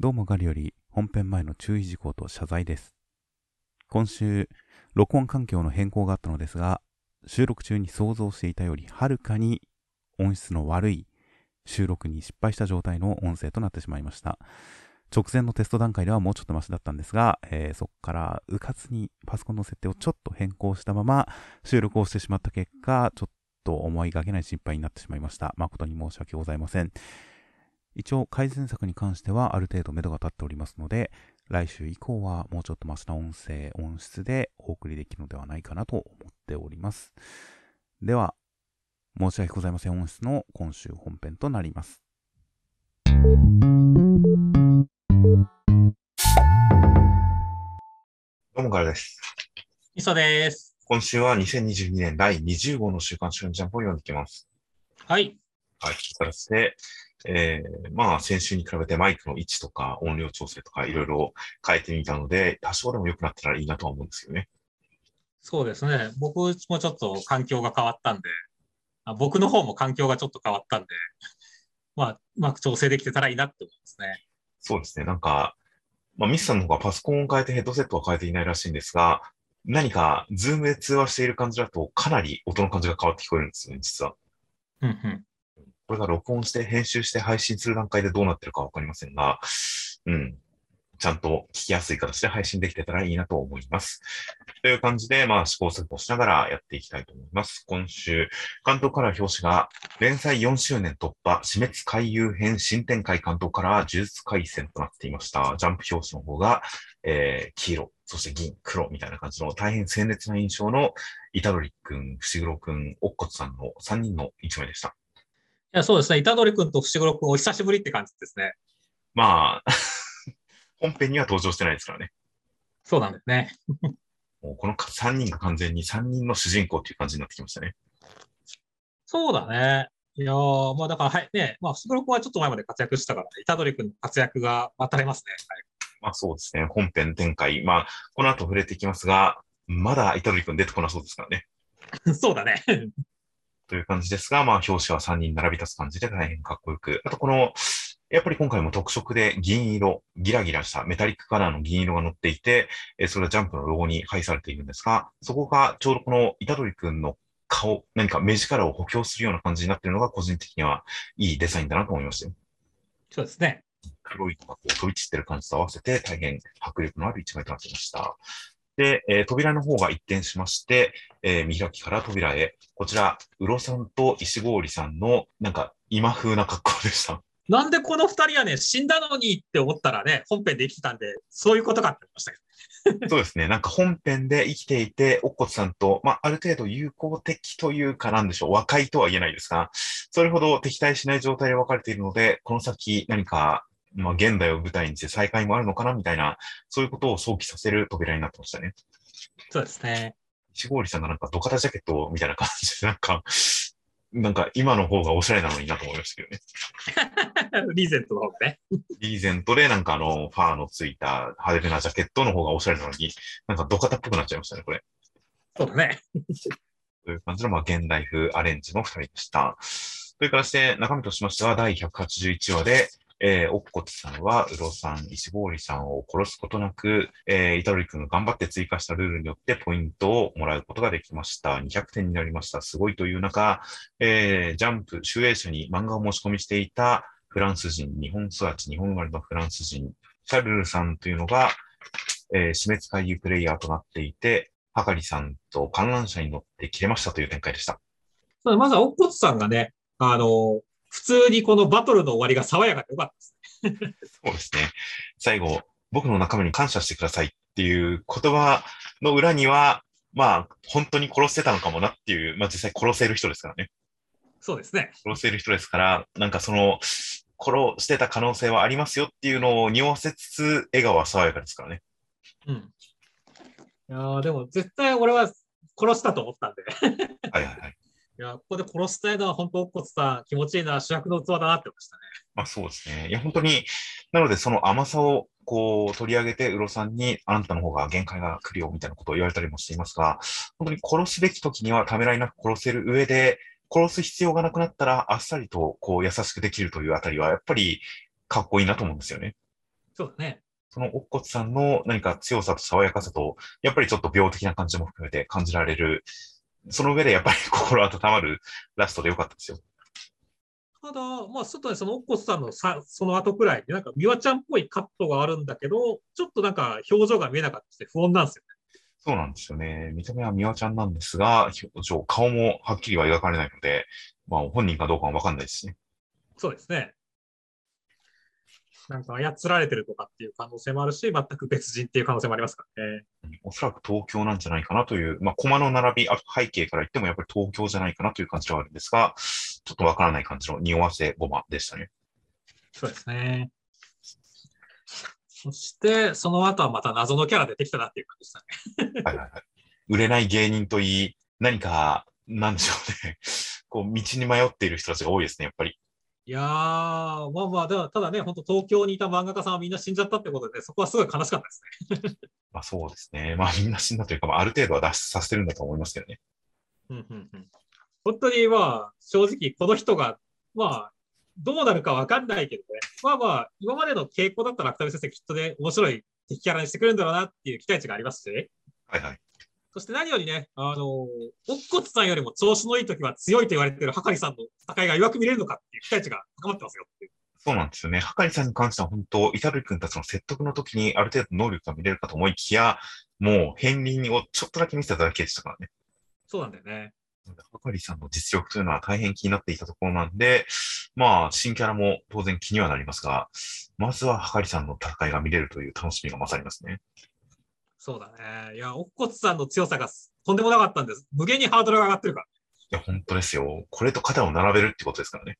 どうもガリより本編前の注意事項と謝罪です。今週、録音環境の変更があったのですが、収録中に想像していたよりはるかに音質の悪い収録に失敗した状態の音声となってしまいました。直前のテスト段階ではもうちょっとマシだったんですが、えーそこからうかつにパソコンの設定をちょっと変更したまま収録をしてしまった結果、ちょっと思いがけない失敗になってしまいました。誠に申し訳ございません。一応改善策に関してはある程度目処が立っておりますので、来週以降はもうちょっとマシな音声、音質でお送りできるのではないかなと思っております。では、申し訳ございません。音質の今週本編となります。どうもからです。磯です。今週は2022年第20号の週刊週刊ジャンプを読んでいきます。はい。はい。そして、えー、まあ先週に比べてマイクの位置とか音量調整とかいろいろ変えてみたので、多少でも良くなったらいいなとは思うんですけどね。そうですね。僕もちょっと環境が変わったんで、あ僕の方も環境がちょっと変わったんで、まあ、うまく調整できてたらいいなって思いますね。そうですね。なんか、まあミスさんの方がパソコンを変えてヘッドセットは変えていないらしいんですが、何かズームで通話している感じだとかなり音の感じが変わって聞こえるんですよね、実は。うんうん。これが録音して編集して配信する段階でどうなってるかわかりませんが、うん。ちゃんと聞きやすい形で配信できてたらいいなと思います。という感じで、まあ試行錯誤しながらやっていきたいと思います。今週、関東から表紙が、連載4周年突破、死滅回遊編新展開関東から呪術回戦となっていました。ジャンプ表紙の方が、えー、黄色、そして銀、黒みたいな感じの大変鮮烈な印象の、板取くん、伏黒くん、おっこつさんの3人の一枚でした。いや、そうですね。板取くんと伏黒くんお久しぶりって感じですね。まあ、本編には登場してないですからね。そうなんですね。もうこの3人が完全に3人の主人公っていう感じになってきましたね。そうだね。いやー、まあだから、はい、ね、まあ、伏黒くんはちょっと前まで活躍したから、板取くんの活躍が待たれますね。まあそうですね。本編展開。まあ、この後触れていきますが、まだ板取くん出てこなそうですからね。はい、そうだね。という感じですが、まあ表紙は3人並び立つ感じで大変かっこよく。あとこの、やっぱり今回も特色で銀色、ギラギラしたメタリックカラーの銀色が乗っていて、えーそれはジャンプのロゴに配されているんですが、そこがちょうどこの板取くんの顔、何か目力を補強するような感じになっているのが個人的にはいいデザインだなと思いましたよ。そうですね。黒いのがこう飛び散ってる感じと合わせて大変迫力のある一枚となっていました。で、えー扉の方が一転しまして、えー見開きから扉へ、こちら、うろさんと石郡さんの、なんか、今風な格好でした。なんでこの二人はね、死んだのにって思ったらね、本編で生きてたんで、そういうことかって思いましたけど。そうですね。なんか本編で生きていて、おっこつさんと、まあ、ある程度友好的というかなんでしょう、和解とは言えないですが、それほど敵対しない状態で分かれているので、この先何か、まあ、現代を舞台にして再会もあるのかなみたいな、そういうことを想起させる扉になってましたね。そうですね。石郡さんがなんかドカタジャケットみたいな感じで、なんか、なんか今の方がおしゃれなのになと思いましたけどね。リーゼントの方がね。リーゼントでなんかあの、ファーのついた派手なジャケットの方がおしゃれなのに、なんかドカタっぽくなっちゃいましたね、これ。そうだね。という感じの、まあ、現代風アレンジの二人でした。というからして、中身としましては、第181話で、えー、おっこつさんは、うろさん、石郡さんを殺すことなく、えー、板取くんが頑張って追加したルールによってポイントをもらうことができました。200点になりました。すごいという中、えー、ジャンプ、集英社に漫画を申し込みしていたフランス人、日本育ち、日本生まれのフランス人、シャルルさんというのが、えー、死滅回遊プレイヤーとなっていて、はかりさんと観覧車に乗って切れましたという展開でした。まずは、おっこつさんがね、あの、普通にこのバトルの終わりが爽やかでよかったです。そうですね。最後、僕の仲間に感謝してくださいっていう言葉の裏には、まあ、本当に殺してたのかもなっていう、まあ実際殺せる人ですからね。そうですね。殺せる人ですから、なんかその、殺してた可能性はありますよっていうのを匂わせつつ、笑顔は爽やかですからね。うん。いやーでも絶対俺は殺したと思ったんで。はいはいはい。いや、ここで殺したいのは本当、おっこつさん、気持ちいいな、主役の器だなって思いましたね。まあそうですね。いや、本当に、なのでその甘さをこう取り上げて、うろさんに、あなたの方が限界が来るよみたいなことを言われたりもしていますが、本当に殺すべき時にはためらいなく殺せる上で、殺す必要がなくなったら、あっさりとこう優しくできるというあたりは、やっぱりかっこいいなと思うんですよね。そうだね。その乙骨さんの何か強さと爽やかさと、やっぱりちょっと病的な感じも含めて感じられる、その上でやっぱり 心温まるラストでよかったですよ。ただ、まあ、ちょっとね、その、おっこさんのさ、その後くらいに、なんか、美和ちゃんっぽいカットがあるんだけど、ちょっとなんか、表情が見えなかった不穏なんですよね。そうなんですよね。見た目は美和ちゃんなんですが、表情、顔もはっきりは描かれないので、まあ本人かどうかはわかんないですね。そうですね。なんか操られてるとかっていう可能性もあるし、全く別人っていう可能性もありますからね。おそらく東京なんじゃないかなという、まあ、コマの並び、背景から言ってもやっぱり東京じゃないかなという感じではあるんですが、ちょっとわからない感じの匂わせごまでしたね。そうですね。そして、その後はまた謎のキャラ出てきたなっていう感じでしたね。はいはいはい。売れない芸人といい、何か、なんでしょうね。こう、道に迷っている人たちが多いですね、やっぱり。いやー、まあまあ、ただね、本当東京にいた漫画家さんはみんな死んじゃったってことで、そこはすごい悲しかったですね。まあそうですね。まあみんな死んだというか、まあある程度は脱出させてるんだと思いますけどね。うんうんうん本当にまあ、正直この人が、まあ、どうなるかわかんないけどね。まあまあ、今までの傾向だったら、芥見先生きっとね、面白い敵キャラにしてくれるんだろうなっていう期待値がありますし、はいはい。そして何よりね、あの、おっこつさんよりも調子のいい時は強いと言われているはかりさんの戦いが弱く見れるのかっていう期待値が高まってますよっていう。そうなんですよね。はかりさんに関しては本当、イタル君たちの説得の時にある程度能力が見れるかと思いきや、もう片鱗をちょっとだけ見せただけでしたからね。そうなんだよね。はかりさんの実力というのは大変気になっていたところなんで、まあ、新キャラも当然気にはなりますが、まずははかりさんの戦いが見れるという楽しみが勝りますね。そうだね。いや、おっこつさんの強さがとんでもなかったんです。無限にハードルが上がってるから。いや、本当ですよ。これと肩を並べるってことですからね。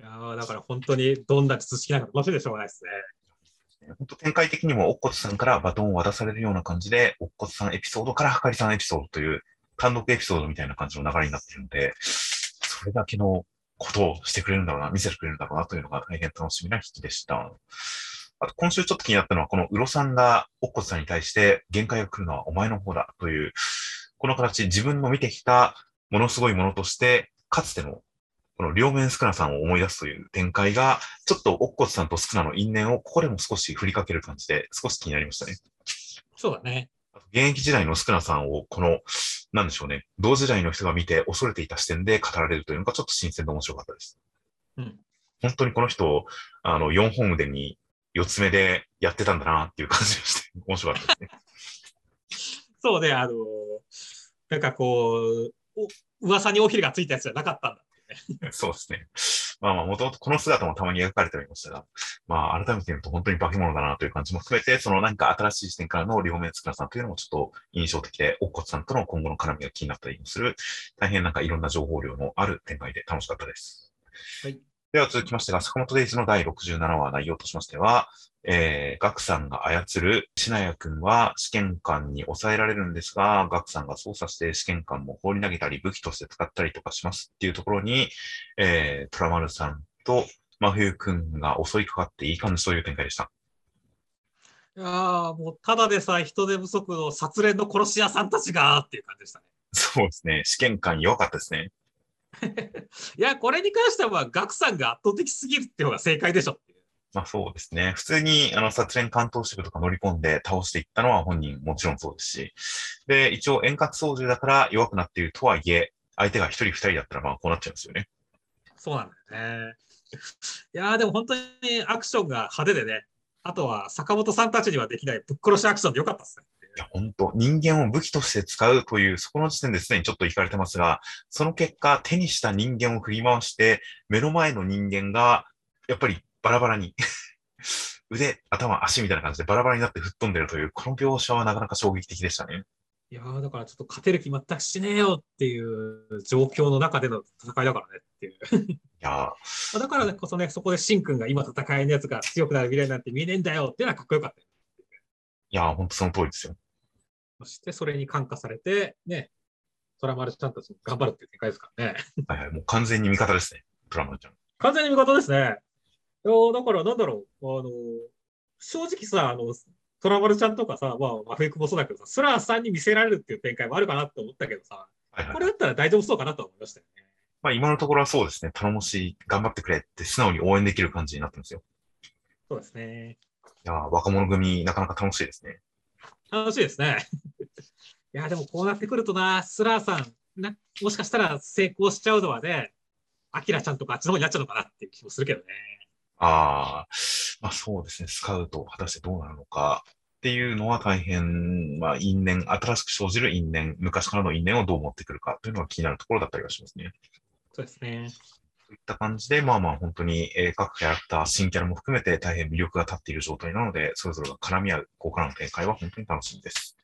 いやーだから本当にどんな術式なんか楽しみでしょうがないですね。本当展開的にも、おっこつさんからバトンを渡されるような感じで、おっこつさんエピソードからはかりさんエピソードという単独エピソードみたいな感じの流れになっているので、それだけのことをしてくれるんだろうな、見せてくれるんだろうなというのが大変楽しみな引きでした。あと、今週ちょっと気になったのは、このうろさんがおっこつさんに対して限界が来るのはお前の方だという、この形、自分の見てきたものすごいものとして、かつてのこの両面スクナさんを思い出すという展開が、ちょっとオッコツさんとスクナの因縁をここでも少し振りかける感じで、少し気になりましたね。そうだね。現役時代のスクナさんを、この、なんでしょうね、同時代の人が見て恐れていた視点で語られるというのがちょっと新鮮で面白かったです。うん。本当にこの人、あの、4本腕に4つ目でやってたんだなっていう感じがして、面白かったですね。そうね、あの、なんかこう、お噂に尾ひれがついたやつじゃなかったんだってね。そうですね。まあまあ、もともとこの姿もたまに描かれてはいましたが、まあ、改めて見ると本当に化け物だなという感じも含めて、そのなんか新しい視点からの両面つくらさんというのもちょっと印象的で、おっこつさんとの今後の絡みが気になったりもする、大変なんかいろんな情報量のある展開で楽しかったです。はい。では続きましてが、坂本デイズの第67話内容としましては、えー、ガクさんが操るシナヤ君は試験官に抑えられるんですが、ガクさんが操作して試験官も放り投げたり武器として使ったりとかしますっていうところに、えー、トラマルさんと真冬君が襲いかかっていい感じという展開でした。いやーもうただでさえ人手不足の殺練の殺し屋さんたちがっていう感じでしたね。そうですね。試験官弱かったですね。いや、これに関しては、ガクさんが圧倒的すぎるっていう方が正解でしょっていう。まあそうですね。普通に、あの、殺練関東支部とか乗り込んで倒していったのは本人もちろんそうですし。で、一応遠隔操縦だから弱くなっているとはいえ、相手が一人二人だったらまあこうなっちゃうんですよね。そうなんだよね。いやーでも本当にアクションが派手でね、あとは坂本さんたちにはできないぶっ殺しアクションでよかったっすね。いや、本当人間を武器として使うという、そこの時点ですでにちょっと行かれてますが、その結果、手にした人間を振り回して、目の前の人間が、やっぱりバラバラに、腕、頭、足みたいな感じでバラバラになって吹っ飛んでるという、この描写はなかなか衝撃的でしたね。いやーだからちょっと勝てる気全くしねえよっていう状況の中での戦いだからねっていう。いやー だからこそね、そこでシンくんが今戦いのやつが強くなる未来なんて見えねえんだよっていうのはかっこよかったよ。いやー、本当その通りですよ。そしてそれに感化されて、ね、トラマルちゃんたちも頑張るっていう展開ですからね。はいはい、もう完全に味方ですね、プラマルちゃん。完全に味方ですね。いやーだからなんだろう、あの、正直さ、あの、トラマルちゃんとかさ、まあ、マフェクもそうだけどさ、スラーさんに見せられるっていう展開もあるかなって思ったけどさ、はいはいこれだったら大丈夫そうかなと思いましたよね。まあ今のところはそうですね、頼もしい、頑張ってくれって素直に応援できる感じになってますよ。そうですね。や、若者組、なかなか楽しいですね。楽しいですね。いや、でもこうなってくるとな、スラーさん、なもしかしたら成功しちゃうのはね、アキラちゃんとかあっちの方になっちゃうのかなっていう気もするけどね。ああ、まあそうですね、スカウト、果たしてどうなるのかっていうのは大変、まあ因縁、新しく生じる因縁、昔からの因縁をどう持ってくるかというのが気になるところだったりはしますね。そうですね。といった感じで、まあまあ本当に、えー各キャラクター、新キャラも含めて大変魅力が立っている状態なので、それぞれが絡み合う、ここからの展開は本当に楽しみです。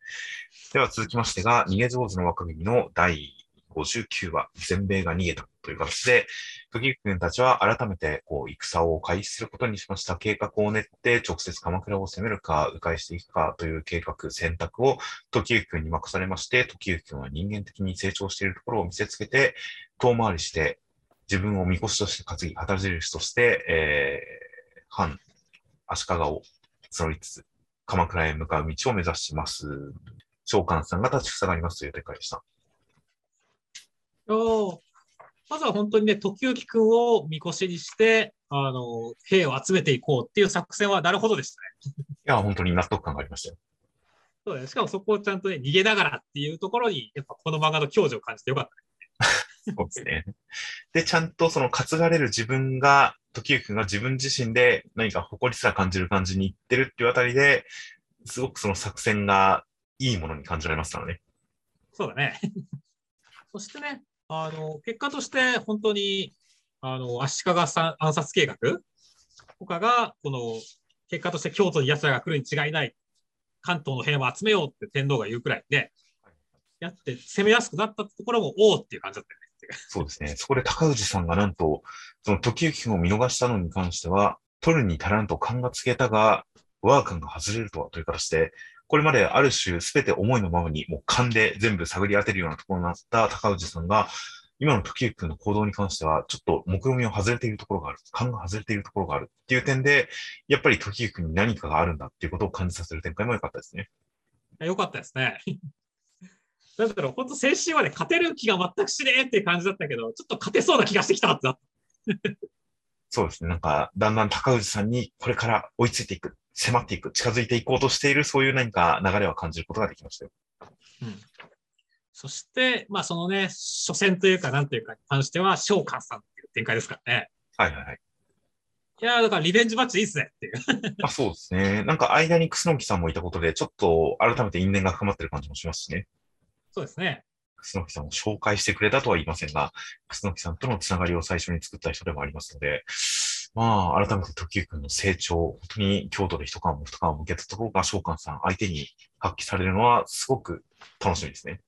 では続きましてが、逃げ上手の若君の第59話、全米が逃げたという形で、時行君たちは改めてこう戦を開始することにしました計画を練って、直接鎌倉を攻めるか、迂回していくかという計画、選択を時行君に任されまして、時行君は人間的に成長しているところを見せつけて、遠回りして、自分をみこしとして担ぎ、旗印として、えー、反足利を募りつつ、鎌倉へ向かう道を目指します。召喚さんが立ちふさがりますという展開でした。まずは本当にね、時行くんをみこしにして、あの、兵を集めていこうっていう作戦はなるほどでしたね。いや、本当に納得感がありましたよ。そうだね。しかもそこをちゃんとね、逃げながらっていうところに、やっぱこの漫画の強度を感じてよかった。そうですね。で、ちゃんとその担がれる自分が、時行くんが自分自身で何か誇りすら感じる感じにいってるっていうあたりで、すごくその作戦がいいものに感じられますからね。そうだね。そしてね、あの、結果として本当に、あの、足利さん暗殺計画？とかが、この、結果として京都に奴らが来るに違いない、関東の兵を集めようって天皇が言うくらいで、やって攻めやすくなったところも、おおっていう感じだったよね。そうですね。そこで高氏さんがなんと、その時行くんを見逃したのに関しては、取るに足らんと勘がつけたが、ワー感が外れるとはという形で、これまである種すべて思いのままにもう勘で全部探り当てるようなところになった高氏さんが、今の時行くんの行動に関しては、ちょっと目論見を外れているところがある。勘が外れているところがあるっていう点で、やっぱり時行くんに何かがあるんだっていうことを感じさせる展開も良かったですね。よかったですね。なんだろう、本当先週まで勝てる気が全くしねえっていう感じだったけど、ちょっと勝てそうな気がしてきたってなった。そうですね。なんか、だんだん高氏さんにこれから追いついていく、迫っていく、近づいていこうとしている、そういう何か流れは感じることができましたよ。うんそして、まあそのね、初戦というか、なんというかに関しては、召喚さんっていう展開ですからね。はいはいはい。いやーだからリベンジマッチいいっすねっていう。あそうですね。なんか間に楠木さんもいたことで、ちょっと改めて因縁が深まってる感じもしますしね。そうですね。楠木さんを紹介してくれたとは言いませんが、楠木さんとのつながりを最初に作った人でもありますので、まあ、改めて時行くんの成長、本当に京都で一皮も二皮も向けたところが召喚さん相手に発揮されるのはすごく楽しみですね。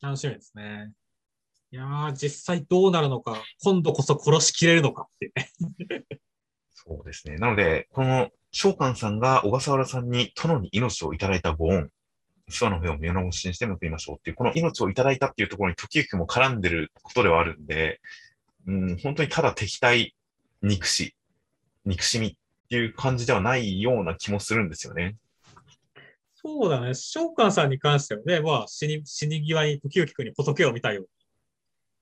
楽しみですね。いやー実際どうなるのか、今度こそ殺しきれるのかって。そうですね。なので、この召喚さんが小笠原さんに殿に命をいただいたご恩、諏訪の上を見直しにして報いましょうっていう、この命をいただいたっていうところに時行くも絡んでることではあるんで、うん、本当にただ敵対、憎し、憎しみっていう感じではないような気もするんですよね。そうだね。召喚さんに関してはね、まあ死に、死に際に時行くに仏を見たよう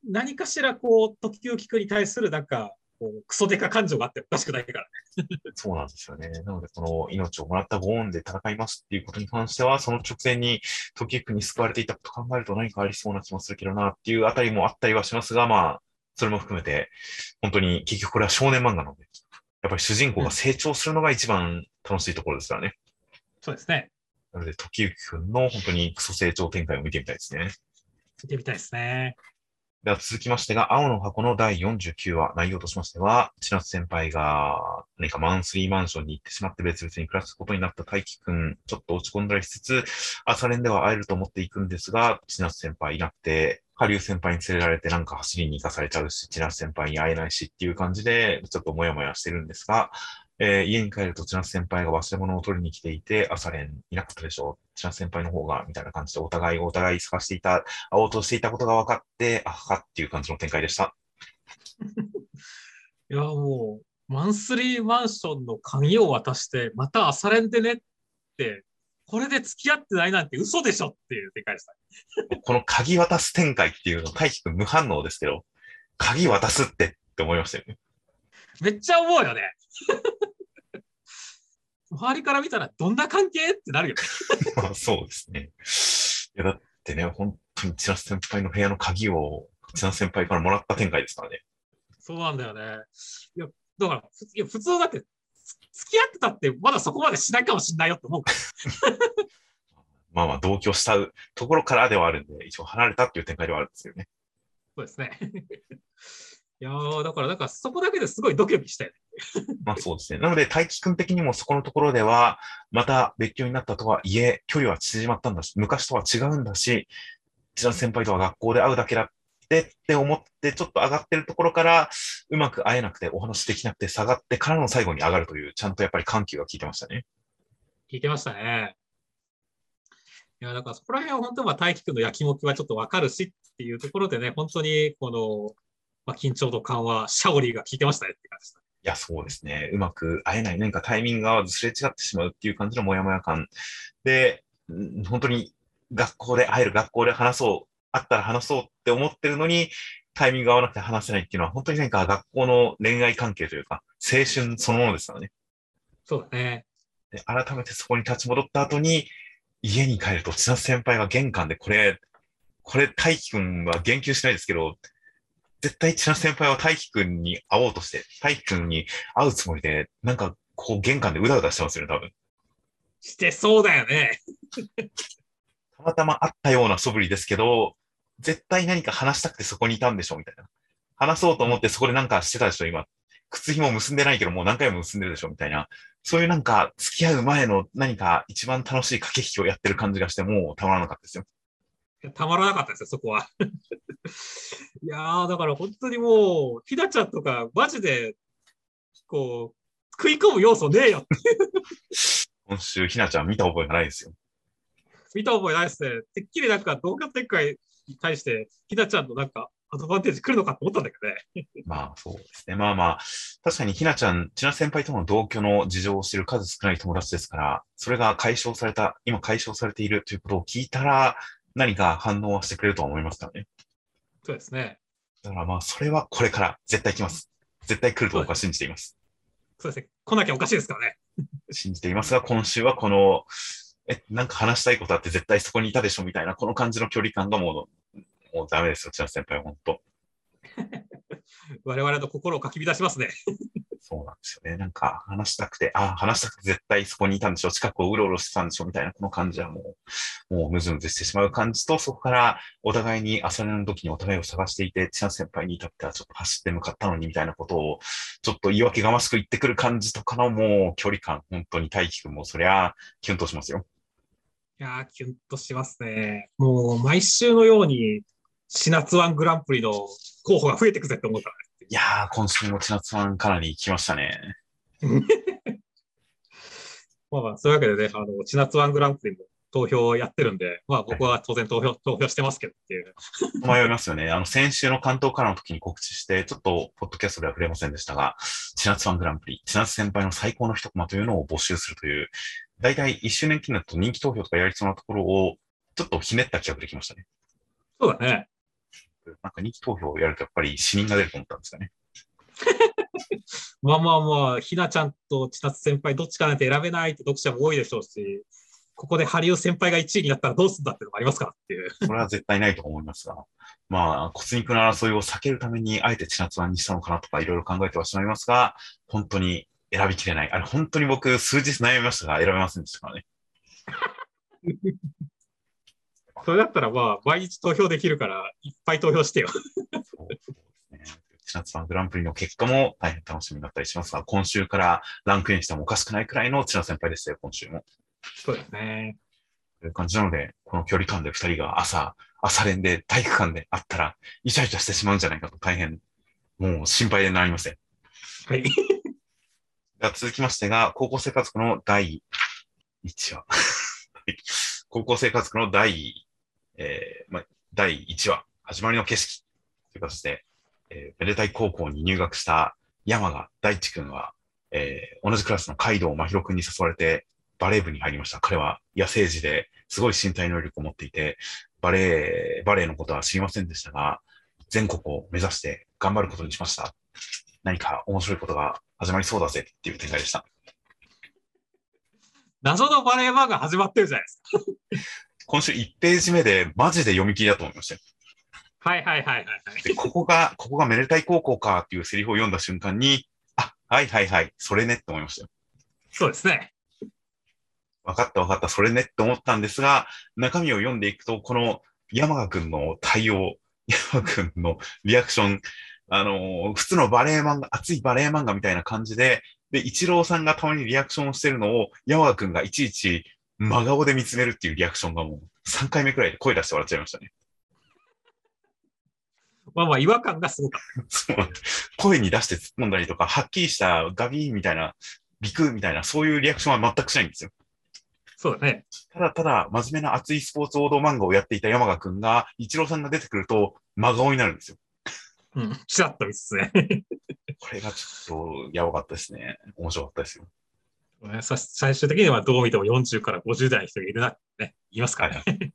に。何かしらこう、時行くに対するなんか、こうクソデカ感情があっておかしくないからね。そうなんですよね。なので、この命をもらったご恩で戦いますっていうことに関しては、その直前に時行くんに救われていたことを考えると何かありそうな気もするけどなっていうあたりもあったりはしますが、まあ、それも含めて、本当に結局これは少年漫画なので、やっぱり主人公が成長するのが一番楽しいところですからね。そうですね。なので、時行くんの本当にクソ成長展開を見てみたいですね。見てみたいですね。では続きましてが、青の箱の第49話、内容としましては、千夏先輩が何かマンスリーマンションに行ってしまって別々に暮らすことになった大輝くん、ちょっと落ち込んだりしつつ、朝練では会えると思っていくんですが、千夏先輩いなくて、下流先輩に連れられてなんか走りに行かされちゃうし、千夏先輩に会えないしっていう感じで、ちょっともやもやしてるんですが、えー家に帰ると千夏先輩が忘れ物を取りに来ていて、朝練いなかったでしょ千夏先輩の方が、みたいな感じでお互いお互い探していた、会おうとしていたことが分かって、あははっていう感じの展開でした。いや、もう、マンスリーマンションの鍵を渡して、また朝練でねって、これで付き合ってないなんて嘘でしょっていう展開でした。この鍵渡す展開っていうの、大輝くん無反応ですけど、鍵渡すってって思いましたよね。めっちゃ思うよね。周りから見たらどんな関係ってなるよね。まあそうですね。いや、だってね、本当に千奈先輩の部屋の鍵を千奈先輩からもらった展開ですからね。そうなんだよね。いや、だから、ふいや普通だって、つ付き合ってたって、まだそこまでしないかもしれないよって思うから。まあまあ同居したところからではあるんで、一応離れたっていう展開ではあるんですよね。そうですね。いやー、だから、なんかそこだけですごいドキドキしたよね。まあそうですね。なので、大輝くん的にもそこのところでは、また別居になったとはいえ、距離は縮まったんだし、昔とは違うんだし、千奈先輩とは学校で会うだけだってって思って、ちょっと上がってるところから、うまく会えなくて、お話できなくて、下がってからの最後に上がるという、ちゃんとやっぱり緩急が効いてましたね。聞いてましたね。いや、だからそこら辺は本当は大輝くんの焼きもきはちょっとわかるしっていうところでね、本当にこの、まあ、緊張と緩和、シャオリーが効いてましたねって感じでした。いや、そうですね。うまく会えない、何かタイミングが合わずすれ違ってしまうっていう感じのモヤモヤ感。で、ん本当に学校で会える、学校で話そう、会ったら話そうって思ってるのに、タイミングが合わなくて話せないっていうのは、本当に何か学校の恋愛関係というか、青春そのものですからね。そうだね。で、改めてそこに立ち戻った後に、家に帰ると、千奈先輩が玄関で、これ、これ、大輝くんは言及しないですけど、絶対千奈先輩は大輝くんに会おうとして、大輝くんに会うつもりで、なんか、こう、玄関でうだうだしてますよね、多分。してそうだよね。たまたま会ったような素振りですけど、絶対何か話したくてそこにいたんでしょ、みたいな。話そうと思ってそこでなんかしてたでしょ、今。靴紐結んでないけど、もう何回も結んでるでしょ、みたいな。そういうなんか、付き合う前の何か一番楽しい駆け引きをやってる感じがして、もうたまらなかったですよ。たまらなかったですよ、そこは。いやー、だから本当にもう、ひなちゃんとか、マジで、こう、食い込む要素ねえよって 今週、ひなちゃん見た覚えがないですよ。見た覚えないですね。てっきりなんか動画展開に対して、ひなちゃんのなんかアドバンテージ来るのかと思ったんだけどね。まあ、そうですね。まあまあ、確かにひなちゃん、千奈先輩との同居の事情を知る数少ない友達ですから、それが解消された、今解消されているということを聞いたら、何か反応はしてくれるとは思いますからね。そうですね。だからまあ、それはこれから絶対来ます。絶対来ると僕は信じています。そうですね。来なきゃおかしいですからね。信じていますが、今週はこの、え、なんか話したいことあって絶対そこにいたでしょみたいな、この感じの距離感がもう、もうダメですよ、千奈先輩、本当 我々の心をかき乱しますね。そうなんですよね。なんか話したくて、ああ、話したくて絶対そこにいたんでしょ、近くをうろうろしてたんでしょ、みたいな、この感じはもう、もうムズムズしてしまう感じと、そこからお互いに朝寝の時にお互いを探していて、千奈先輩に至ってはちょっと走って向かったのに、みたいなことを、ちょっと言い訳がましく言ってくる感じとかのもう距離感、本当に大輝くんもそりゃ、キュンとしますよ。いやー、キュンとしますね。もう毎週のように、シナツワングランプリの候補が増えてくぜって思うからね。いやー、今週も千夏さんかなり来ましたね。まあまあ、そういうわけでね、あの、シナツワングランプリも投票をやってるんで、まあ僕は当然投票、投票してますけどっていう。迷いますよね。あの、先週の関東からの時に告知して、ちょっと、ポッドキャストでは触れませんでしたが、千夏ファングランプリ、千夏先輩の最高の一コマというのを募集するという、大体1周年記念だと人気投票とかやりそうなところを、ちょっとひねった企画できましたね。そうだね。なんか人気投票をやるとやっぱり死人が出ると思ったんですよね。まあまあまあ、ひなちゃんと千夏先輩どっちかなんて選べないって読者も多いでしょうし、ここでハリウ先輩が1位になったらどうすんだっていうのもありますからっていう。それは絶対ないと思いますが、まあ、骨肉の争いを避けるために、あえて千夏湾にしたのかなとかいろいろ考えてはしまいますが、本当に選びきれない。あれ、本当に僕、数日悩みましたが、選べませんでしたからね。それだったらまあ、毎日投票できるから、いっぱい投票してよ。そうですね。千夏湾グランプリの結果も大変楽しみだったりしますが、今週からランクインしてもおかしくないくらいの千夏先輩でしたよ、今週も。そうですね。という感じなので、この距離感で二人が朝、朝練で体育館で会ったら、イチャイチャしてしまうんじゃないかと大変、もう心配でなりません。はい。では続きましてが、高校生活区の第1話。高校生活区の第、えーまあ、第1話、始まりの景色。という形で、えー、めでたい高校に入学した山賀大地君は、えー同じクラスの海道真宙君に誘われて、バレー部に入りました。彼は野生児ですごい身体能力を持っていて、バレー、バレーのことは知りませんでしたが、全国を目指して頑張ることにしました。何か面白いことが始まりそうだぜっていう展開でした。謎のバレエ漫画始まってるじゃないですか。今週1ページ目でマジで読み切りだと思いましたよ。はいはいはいはいはい。で、ここが、ここがめでたい高校かっていうセリフを読んだ瞬間に、あ、はいはいはい、それねって思いましたよ。そうですね。分かった分かった、それねって思ったんですが、中身を読んでいくと、この山賀くんの対応、山賀くんのリアクション、あのー普通のバレエ漫画、熱いバレエ漫画みたいな感じで、で、一郎さんがたまにリアクションをしてるのを、山賀くんがいちいち真顔で見つめるっていうリアクションがもう3回目くらいで声出して笑っちゃいましたね。まあまあ違和感がすごかっ そう声に出して突っ込んだりとか、はっきりしたガビーンみたいな、ビクみたいな、そういうリアクションは全くしないんですよ。た。そうだね。ただただ、真面目な熱いスポーツ王道漫画をやっていた山賀くんが、一郎さんが出てくると、真顔になるんですよ。うん。ちらっと見つつね。これがちょっと、やばかったですね。面白かったですよ。ねさ最終的にはどう見ても40から50代の人がいるなってね、言いますからね。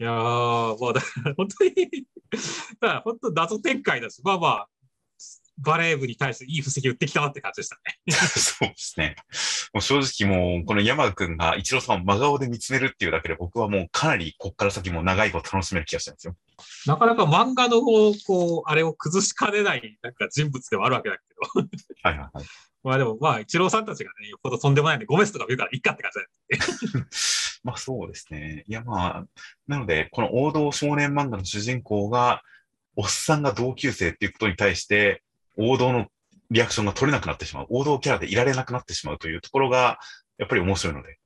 いやー、まあだから 本当に、だから本当謎展開だし、まあまあ、バレー部に対していい布石を打ってきたなって感じでしたね。そうですね。もう正直もう、この山賀くんが一郎さんを真顔で見つめるっていうだけで、僕はもうかなりこっから先も長いこと楽しめる気がしたんですよ。なかなか漫画のこうあれを崩しかねないなんか人物ではあるわけだけど、はいはいはい。まあでもまあ、一郎さんたちがね、よっぽどとんでもないんで、ゴメスとか見るからいっかって感じだよね。まあそうですね。いやまあ、なので、この王道少年漫画の主人公が、おっさんが同級生っていうことに対して、王道のリアクションが取れなくなってしまう。王道キャラでいられなくなってしまうというところが、やっぱり面白いので。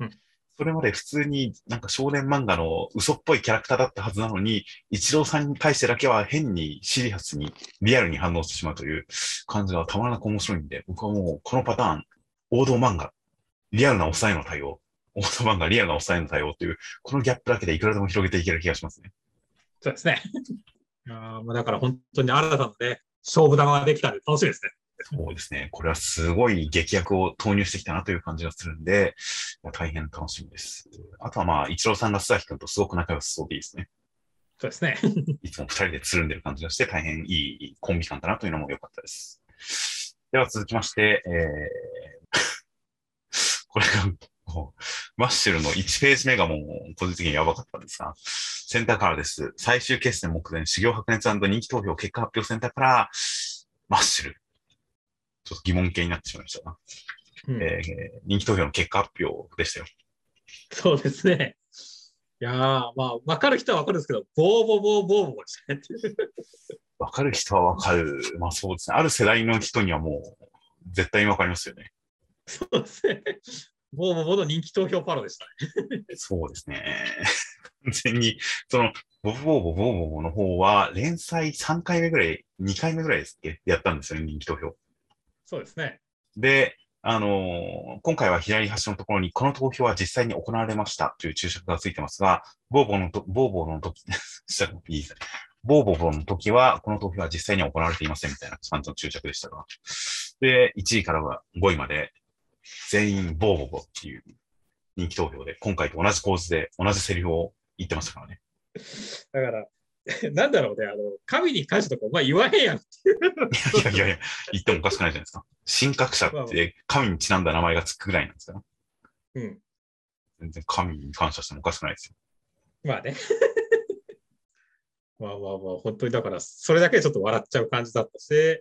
うんそれまで普通になんか少年漫画の嘘っぽいキャラクターだったはずなのに、一郎さんに対してだけは変にシリアスに、リアルに反応してしまうという感じがたまらなく面白いんで、僕はもうこのパターン、王道漫画、リアルなおっさんへの対応、王道漫画、リアルなおっさんへの対応という、このギャップだけでいくらでも広げていける気がしますね。そうですね。いやーまあだから本当に新たなね、勝負玉ができたんで楽しみですね。そうですね。これはすごい劇薬を投入してきたなという感じがするんで、大変楽しみです。あとはまあ、一郎さんが須崎君とすごく仲良さそうでいいですね。そうですね。いつも二人でつるんでる感じがして、大変いいコンビ感だなというのも良かったです。では続きまして、えー、これが、マッシュルの1ページ目がもう、個人的にやばかったんですが、センターからです。最終決戦目前、修行白熱人気投票結果発表センターから、マッシュル。疑問形になってしまいましたが、うんえー人気投票の結果発表でしたよ。そうですね。いやーまあ、わかる人はわかるんですけど、ボーボーボーボーボーでしたね。わかる人はわかる。まあそうですね。ある世代の人にはもう、絶対にわかりますよね。そうですね。ボーボーボーの人気投票パロでしたね。そうですね。完全に、その、ボブボーボボーボーボーの方は、連載3回目ぐらい、2回目ぐらいですっけ？やったんですよね、人気投票。そうですね。で、あのー今回は左端のところに、この投票は実際に行われましたという注釈がついてますが、ボーボーのと、ボーボーの時、下いいですねボーボーボーの時は、この投票は実際に行われていませんみたいな感じの注釈でしたが。で、1位からは5位まで、全員ボーボーボーっていう人気投票で、今回と同じ構図で同じセリフを言ってましたからね。だから、なんだろうね、あの、神に関してとか、お前言わへんやんっていう。いやいやいや、言ってもおかしくないじゃないですか。神格者って神にちなんだ名前がつくぐらいなんですか？ら。うん。全然神に感謝してもおかしくないですよ。まあね。まあまあまあ、本当にだから、それだけでちょっと笑っちゃう感じだったし、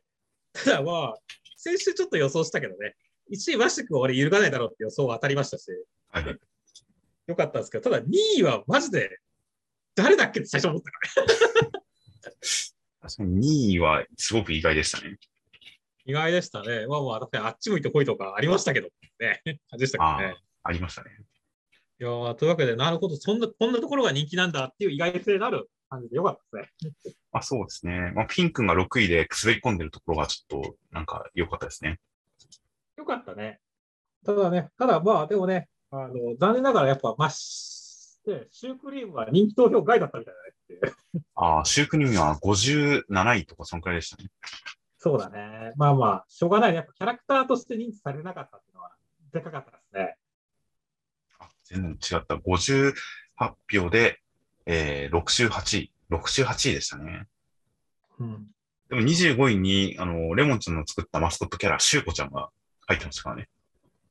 ただまあ、先週ちょっと予想したけどね、1位マッシュ君は俺揺るがないだろうって予想は当たりましたし、はいはい。よかったんですけど、ただ2位はマジで、誰だっけって最初思ったから。確かに2位はすごく意外でしたね。意外でしたね。まあまあ、あっち向いてこいとかありましたけどね。感じでしたけどあね。あ、ありましたね。いやーというわけで、なるほど、そんな、こんなところが人気なんだっていう意外性のある感じでよかったですね。あそうですね。まあ、ピン君が6位で滑り込んでるところがちょっとなんか良かったですね。よかったね。ただね、ただまあ、でもね、あの、残念ながらやっぱ、まあ、しでシュークリームは人気投票外だったみたいだねって。ああ、シュークリームは57位とかそのくらいでしたね。そうだね。まあまあ、しょうがないね。やっぱキャラクターとして認知されなかったっていうのは、でかかったですね。あ全然違った。58票で、えー、68位。68位でしたね。うん。でも25位に、あの、レモンちゃんの作ったマスコットキャラ、シューコちゃんが入ってましたからね。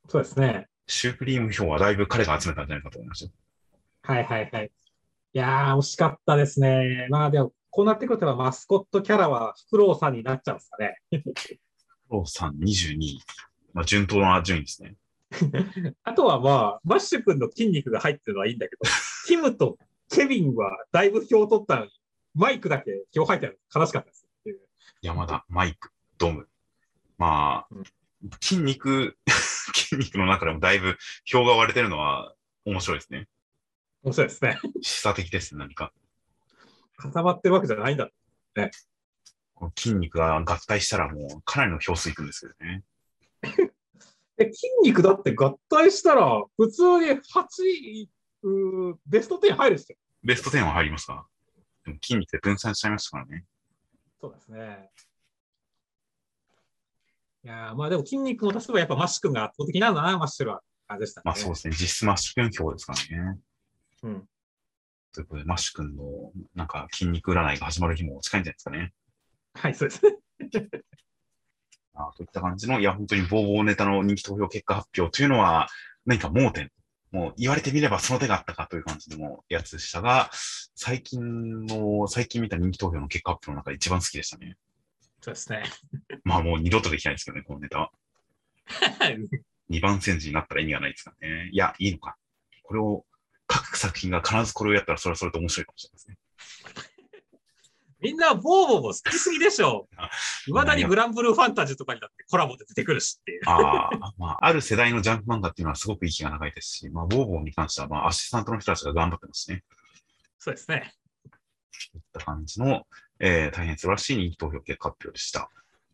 そうですね。シュークリーム票はだいぶ彼が集めたんじゃないかと思いますよ。はいはいはい。いやー、惜しかったですね。まあでも、こうなってくるとマスコットキャラはフクロウさんになっちゃうんですかね。ローさん22位。まあ、順当な順位ですね。あとはまあ、マッシュ君の筋肉が入ってるのはいいんだけど、ティムとケビンはだいぶ票取ったのに、マイクだけ票入ってるの悲しかったです。山田、マイク、ドム。まあうん、筋肉、筋肉の中でもだいぶ票が割れてるのは面白いですね。面白いですね。示唆的ですね、何か。固まってるわけじゃないんだ。この筋肉が合体したらもうかなりの票数いくんですけどね。え、筋肉だって合体したら、普通に8位、うーベスト10入るっすよ。ベスト10は入りますか？でも筋肉で分散しちゃいましたからね。そうですね。いやーまあでも筋肉も足せばやっぱマッシュ君が圧倒的なんだな、マッシュルは。感じでしたね。まあそうですね。実質マッシュ君票ですからね。うん。ということで、マッシュ君のなんか筋肉占いが始まる日も近いんじゃないですかね。はい、そうですね。あといった感じの、いや、本当にボーボーネタの人気投票結果発表というのは、何か盲点。もう言われてみればその手があったかという感じでもやつでしたが、最近の、最近見た人気投票の結果発表の中で一番好きでしたね。そうですね。まあもう二度とできないですけどね、このネタは。二番煎じになったら意味がないですからね。いや、いいのか。これを、各作品が必ずこれをやったらそれはそれで面白いかもしれないですね。みんなボーボーも好きすぎでしょあ。いまだにグランブルーファンタジーとかにだってコラボで出てくるしっていう。ああ、まあ、ある世代のジャンプ漫画っていうのはすごく息が長いですし、まあ、ボーボーに関しては、まあ、アシスタントの人たちが頑張ってますしね。そうですね。といった感じの、えー大変素晴らしい人気投票結果発表でした。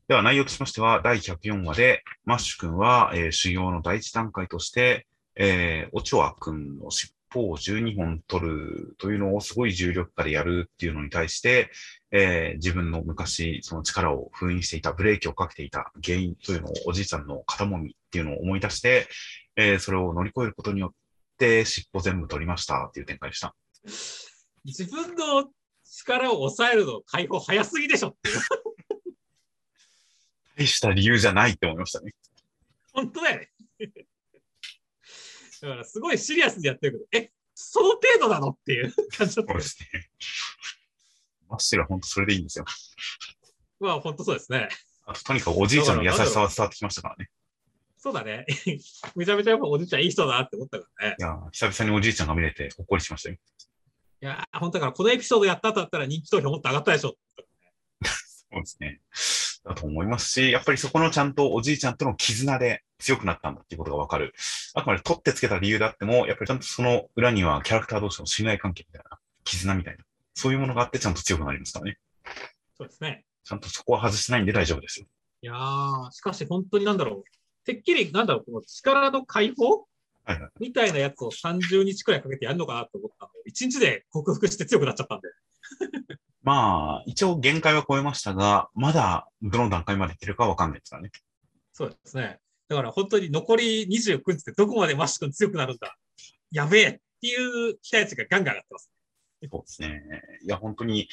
では内容としましては、第104話で、マッシュ君は、えー修行の第一段階として、えーオチョア君の尻尾を12本取るというのをすごい重力化でやるっていうのに対して、えー自分の昔、その力を封印していた、ブレーキをかけていた原因というのをおじいちゃんの肩もみっていうのを思い出して、えーそれを乗り越えることによって、尻尾全部取りましたっていう展開でした。自分の力を抑えるの解放早すぎでしょ。大した理由じゃないって思いましたね。本当だよね。だからすごいシリアスにやってるけど、え、その程度なのっていう 感じだったそうで。すね。マッシュルは本当それでいいんですよ。まあ本当そうですね。あと、とにかくおじいちゃんの優しさは伝わってきましたからね。そうだね。めちゃめちゃやっぱおじいちゃんいい人だなって思ったからね。いやー、久々におじいちゃんが見れてほっこりしましたよ。いやー、本当だからこのエピソードやった後だったら人気投票もっと上がったでしょ。そうですね。だと思いますし、やっぱりそこのちゃんとおじいちゃんとの絆で強くなったんだっていうことがわかる。あくまで取ってつけた理由であっても、やっぱりちゃんとその裏にはキャラクター同士の信頼関係みたいな、絆みたいな、そういうものがあってちゃんと強くなりますからね。そうですね。ちゃんとそこは外してないんで大丈夫ですよ。いやー、しかし本当になんだろう。てっきり、なんだろう、この力の解放はいはい。みたいなやつを30日くらいかけてやるのかなと思ったのを、1日で克服して強くなっちゃったんで。まあ、一応限界は超えましたが、まだどの段階までいってるかわかんないですからね。そうですね。だから本当に残り29日でどこまでマッシュ君強くなるんだ。やべえっていう期待値がガンガン上がってます。そうですね。いや、本当に、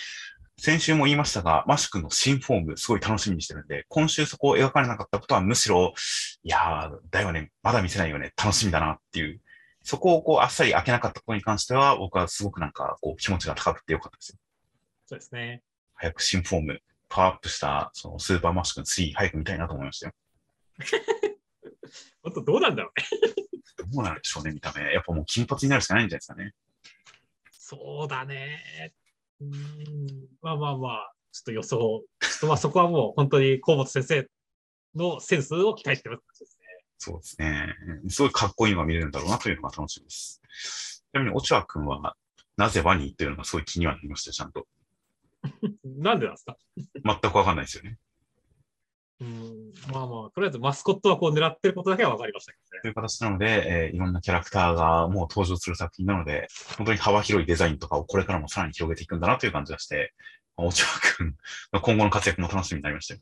先週も言いましたが、マッシュ君の新フォーム、すごい楽しみにしてるんで、今週そこを描かれなかったことは、むしろ、いやー、だよね、まだ見せないよね、楽しみだなっていう、そこをこう、あっさり開けなかったことに関しては、僕はすごくなんか、こう、気持ちが高くてよかったですよ。そうですね。早く新フォーム、パワーアップした、そのスーパーマッシュ君3、早く見たいなと思いましたよ。本当どうなんだろうね。どうなるでしょうね、見た目。やっぱもう金髪になるしかないんじゃないですかね。そうだね。うーん。まあまあまあ、ちょっと予想。ちょっとまあそこはもう本当に河本先生のセンスを期待してますね。そうですね。すごいかっこいいのが見れるんだろうなというのが楽しみです。ちなみに、オチワ君は、なぜワニというのがすごい気にはなりましたよ、ちゃんと。なんでなんですか？全くわかんないですよね。うん。まあまあ、とりあえずマスコットはこう狙ってることだけは分かりましたけどね。という形なので、えーいろんなキャラクターがもう登場する作品なので、本当に幅広いデザインとかをこれからもさらに広げていくんだなという感じがして、オチワ君の今後の活躍も楽しみになりましたよ。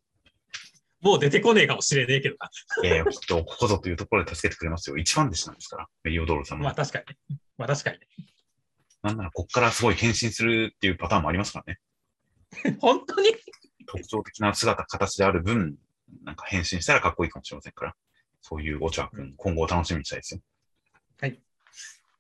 もう出てこねえかもしれねえけどな。えー、きっとここぞというところで助けてくれますよ。一番弟子なんですから、メリオドールさんも。まあ確かにね。まあ確かになんならこっからすごい変身するっていうパターンもありますからね。ね。本当に？特徴的な姿、形である分、なんか変身したらかっこいいかもしれませんから。そういうオチャ君、今後を楽しみにしたいですよ。はい。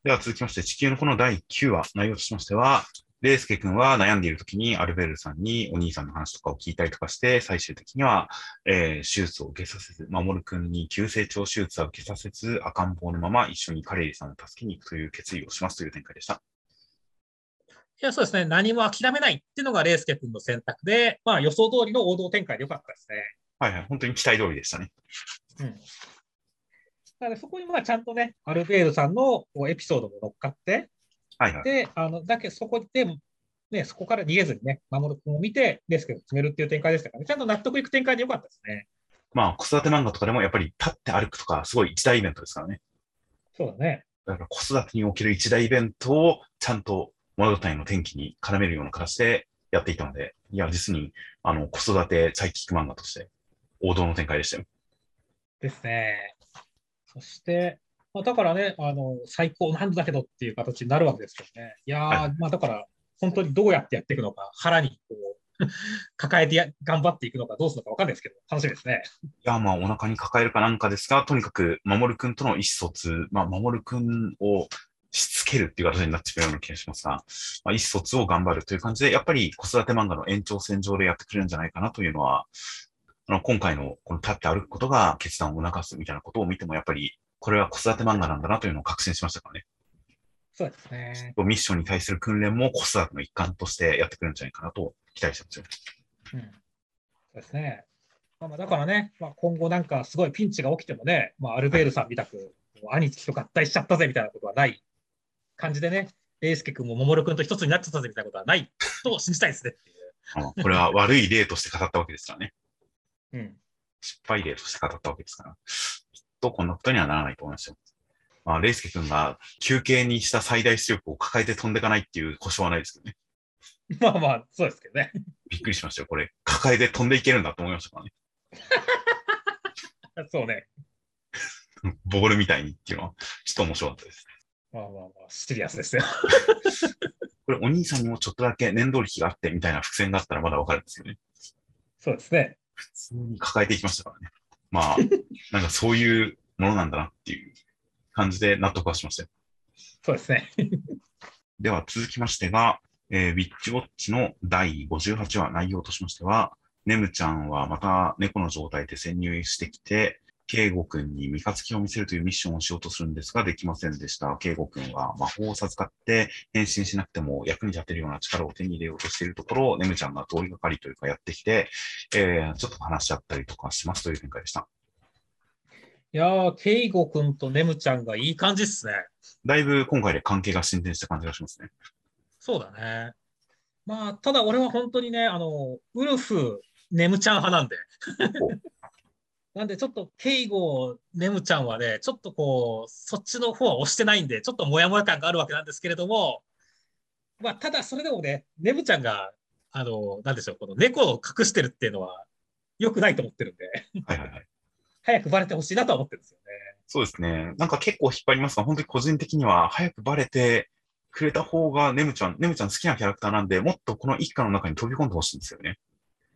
では続きまして、地球のこの第9話、内容としましては、レイスケ君は悩んでいる時にアルベルさんにお兄さんの話とかを聞いたりとかして、最終的には、えー手術を受けさせず、守君に急成長手術は受けさせず、赤ん坊のまま一緒にカレリさんを助けに行くという決意をしますという展開でした。いや、そうですね。何も諦めないっていうのがレースケ君の選択で、まあ予想通りの王道展開でよかったですね。はいはい、本当に期待通りでしたね。うん。なので、そこにまあちゃんとね、アルベールさんのエピソードも乗っかって、はいはい。で、あの、だけそこで、ね、そこから逃げずにね、守君を見て、レースケ君を決めるっていう展開でしたからね、ちゃんと納得いく展開でよかったですね。まあ、子育て漫画とかでもやっぱり立って歩くとか、すごい一大イベントですからね。そうだね。だから子育てにおける一大イベントをちゃんと物語の転機に絡めるような形でやっていたので、いや、実に、あの、子育てサイキック漫画として王道の展開でしたよ。ですね。そして、まあ、だからね、あの、最高難度だけどっていう形になるわけですけどね。いやー、はまあだから、本当にどうやってやっていくのか、腹にこう 抱えてや頑張っていくのか、どうするのか分かんないですけど、楽しみですね。いや、まあ、お腹に抱えるかなんかですが、とにかく、守くんとの意思疎通、まあ、守くんをしつけるっていう形になってしまうような気がしますが、まあ、意思疎通を頑張るという感じで、やっぱり子育て漫画の延長線上でやってくれるんじゃないかなというのは、あの今回のこの立って歩くことが決断を促すみたいなことを見ても、やっぱり、これは子育て漫画なんだなというのを確信しましたからね。そうですね。ミッションに対する訓練も子育ての一環としてやってくるんじゃないかなと期待してますよ。うん。そうですね。まあ、まあだからね、まあ、今後なんかすごいピンチが起きてもね、まあ、アルベールさんみたく、もう兄貴と合体しちゃったぜみたいなことはない感じでね、レイスケ君も守君と一つになっちゃったぜみたいなことはないと信じたいですねこれは悪い例として語ったわけですからね。うん。失敗例として語ったわけですから。きっとこんなことにはならないと思いますよ。まあ、レイスケ君が休憩にした最大出力を抱えて飛んでいかないっていう保証はないですけどね。まあまあ、そうですけどね。びっくりしましたよ。これ、抱えて飛んでいけるんだと思いましたからね。そうね。ボールみたいにっていうのは、ちょっと面白かったです。まあまあまあ、シリアスですよ。これ、お兄さんにもちょっとだけ念動力があってみたいな伏線があったらまだわかるんですよね。そうですね。普通に抱えていきましたからね。まあ、なんかそういうものなんだなっていう感じで納得はしましたよ。そうですね。では続きましてが、えー、ウィッチウォッチの第58話内容としましては、ネムちゃんはまた猫の状態で潜入してきて、ケイゴくんに三日月を見せるというミッションをしようとするんですが、できませんでした。ケイゴくんは魔法を授かって変身しなくても役に立てるような力を手に入れようとしているところを、ネムちゃんが通りがかりというかやってきて、えー、ちょっと話し合ったりとかしますという展開でした。いやー、ケイゴくんとネムちゃんがいい感じっすね。だいぶ今回で関係が進展した感じがしますね。そうだね。まあ、ただ俺は本当にね、あの、ウルフ、ネムちゃん派なんで。なんでちょっと、ケイゴ、ネムちゃんはね、ちょっとこう、そっちの方は押してないんで、ちょっとモヤモヤ感があるわけなんですけれども、まあ、ただそれでもね、ネムちゃんが、あの、なんでしょう、この猫を隠してるっていうのは、良くないと思ってるんで、はいはいはい。早くバレてほしいなとは思ってるんですよね。そうですね。なんか結構引っ張りますが、本当に個人的には早くバレてくれた方がネムちゃん、ネムちゃん好きなキャラクターなんで、もっとこの一家の中に飛び込んでほしいんですよね。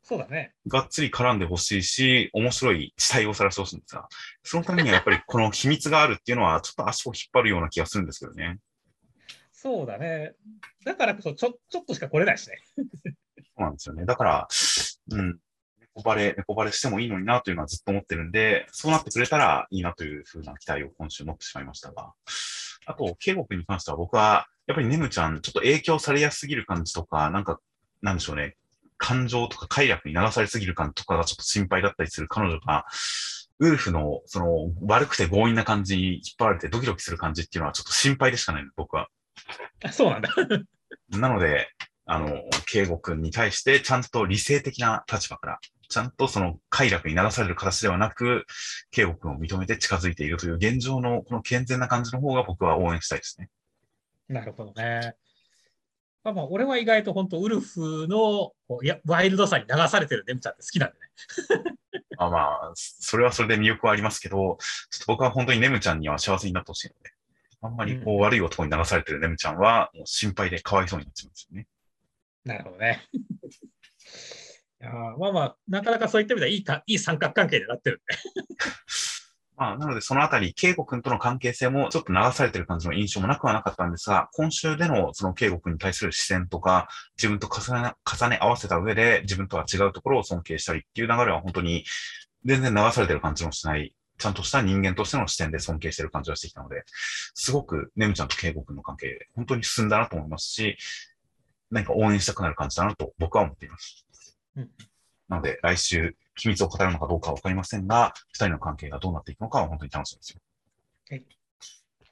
そうだね。がっつり絡んでほしいし、面白い地帯をさらしてほしいんですが、そのためにはやっぱりこの秘密があるっていうのは、ちょっと足を引っ張るような気がするんですけどね。そうだね。だからこそ、ちょ、ちょっとしか来れないしね。そうなんですよね。だから、うん。猫バレ、猫バレしてもいいのになというのはずっと思ってるんで、そうなってくれたらいいなというふうな期待を今週持ってしまいましたが。あと、ケイゴ君に関しては僕は、やっぱりネムちゃん、ちょっと影響されやすすぎる感じとか、なんか、なんでしょうね。感情とか快楽に流されすぎる感とかがちょっと心配だったりする彼女が、ウルフの、その、悪くて強引な感じに引っ張られてドキドキする感じっていうのはちょっと心配でしかないの、僕は。あそうなんだ。なので、あの、慶吾君に対してちゃんと理性的な立場から、ちゃんとその快楽に流される形ではなく、慶吾君を認めて近づいているという現状のこの健全な感じの方が僕は応援したいですね。なるほどね。まあまあ、俺は意外と本当ウルフのいやワイルドさに流されてるネムちゃんって好きなんでね。まあまあ、それはそれで魅力はありますけど、ちょっと僕は本当にネムちゃんには幸せになってほしいので、あんまりこう悪い男に流されてるネムちゃんはもう心配でかわいそうになっちゃうんですよね。なるほどね。いやーまあまあ、なかなかそういった意味ではいいかいい三角関係になってるんで。まあ、なので、そのあたり、圭吾君との関係性もちょっと流されてる感じの印象もなくはなかったんですが、今週でのその圭吾君に対する視線とか、自分と重ね重ね合わせた上で、自分とは違うところを尊敬したりっていう流れは本当に全然流されてる感じもしない、ちゃんとした人間としての視点で尊敬してる感じがしてきたので、すごくネムちゃんと圭吾君の関係、本当に進んだなと思いますし、何か応援したくなる感じだなと僕は思っています。うんなので、来週、秘密を語るのかどうかはわかりませんが、二人の関係がどうなっていくのかは本当に楽しみですよ。はい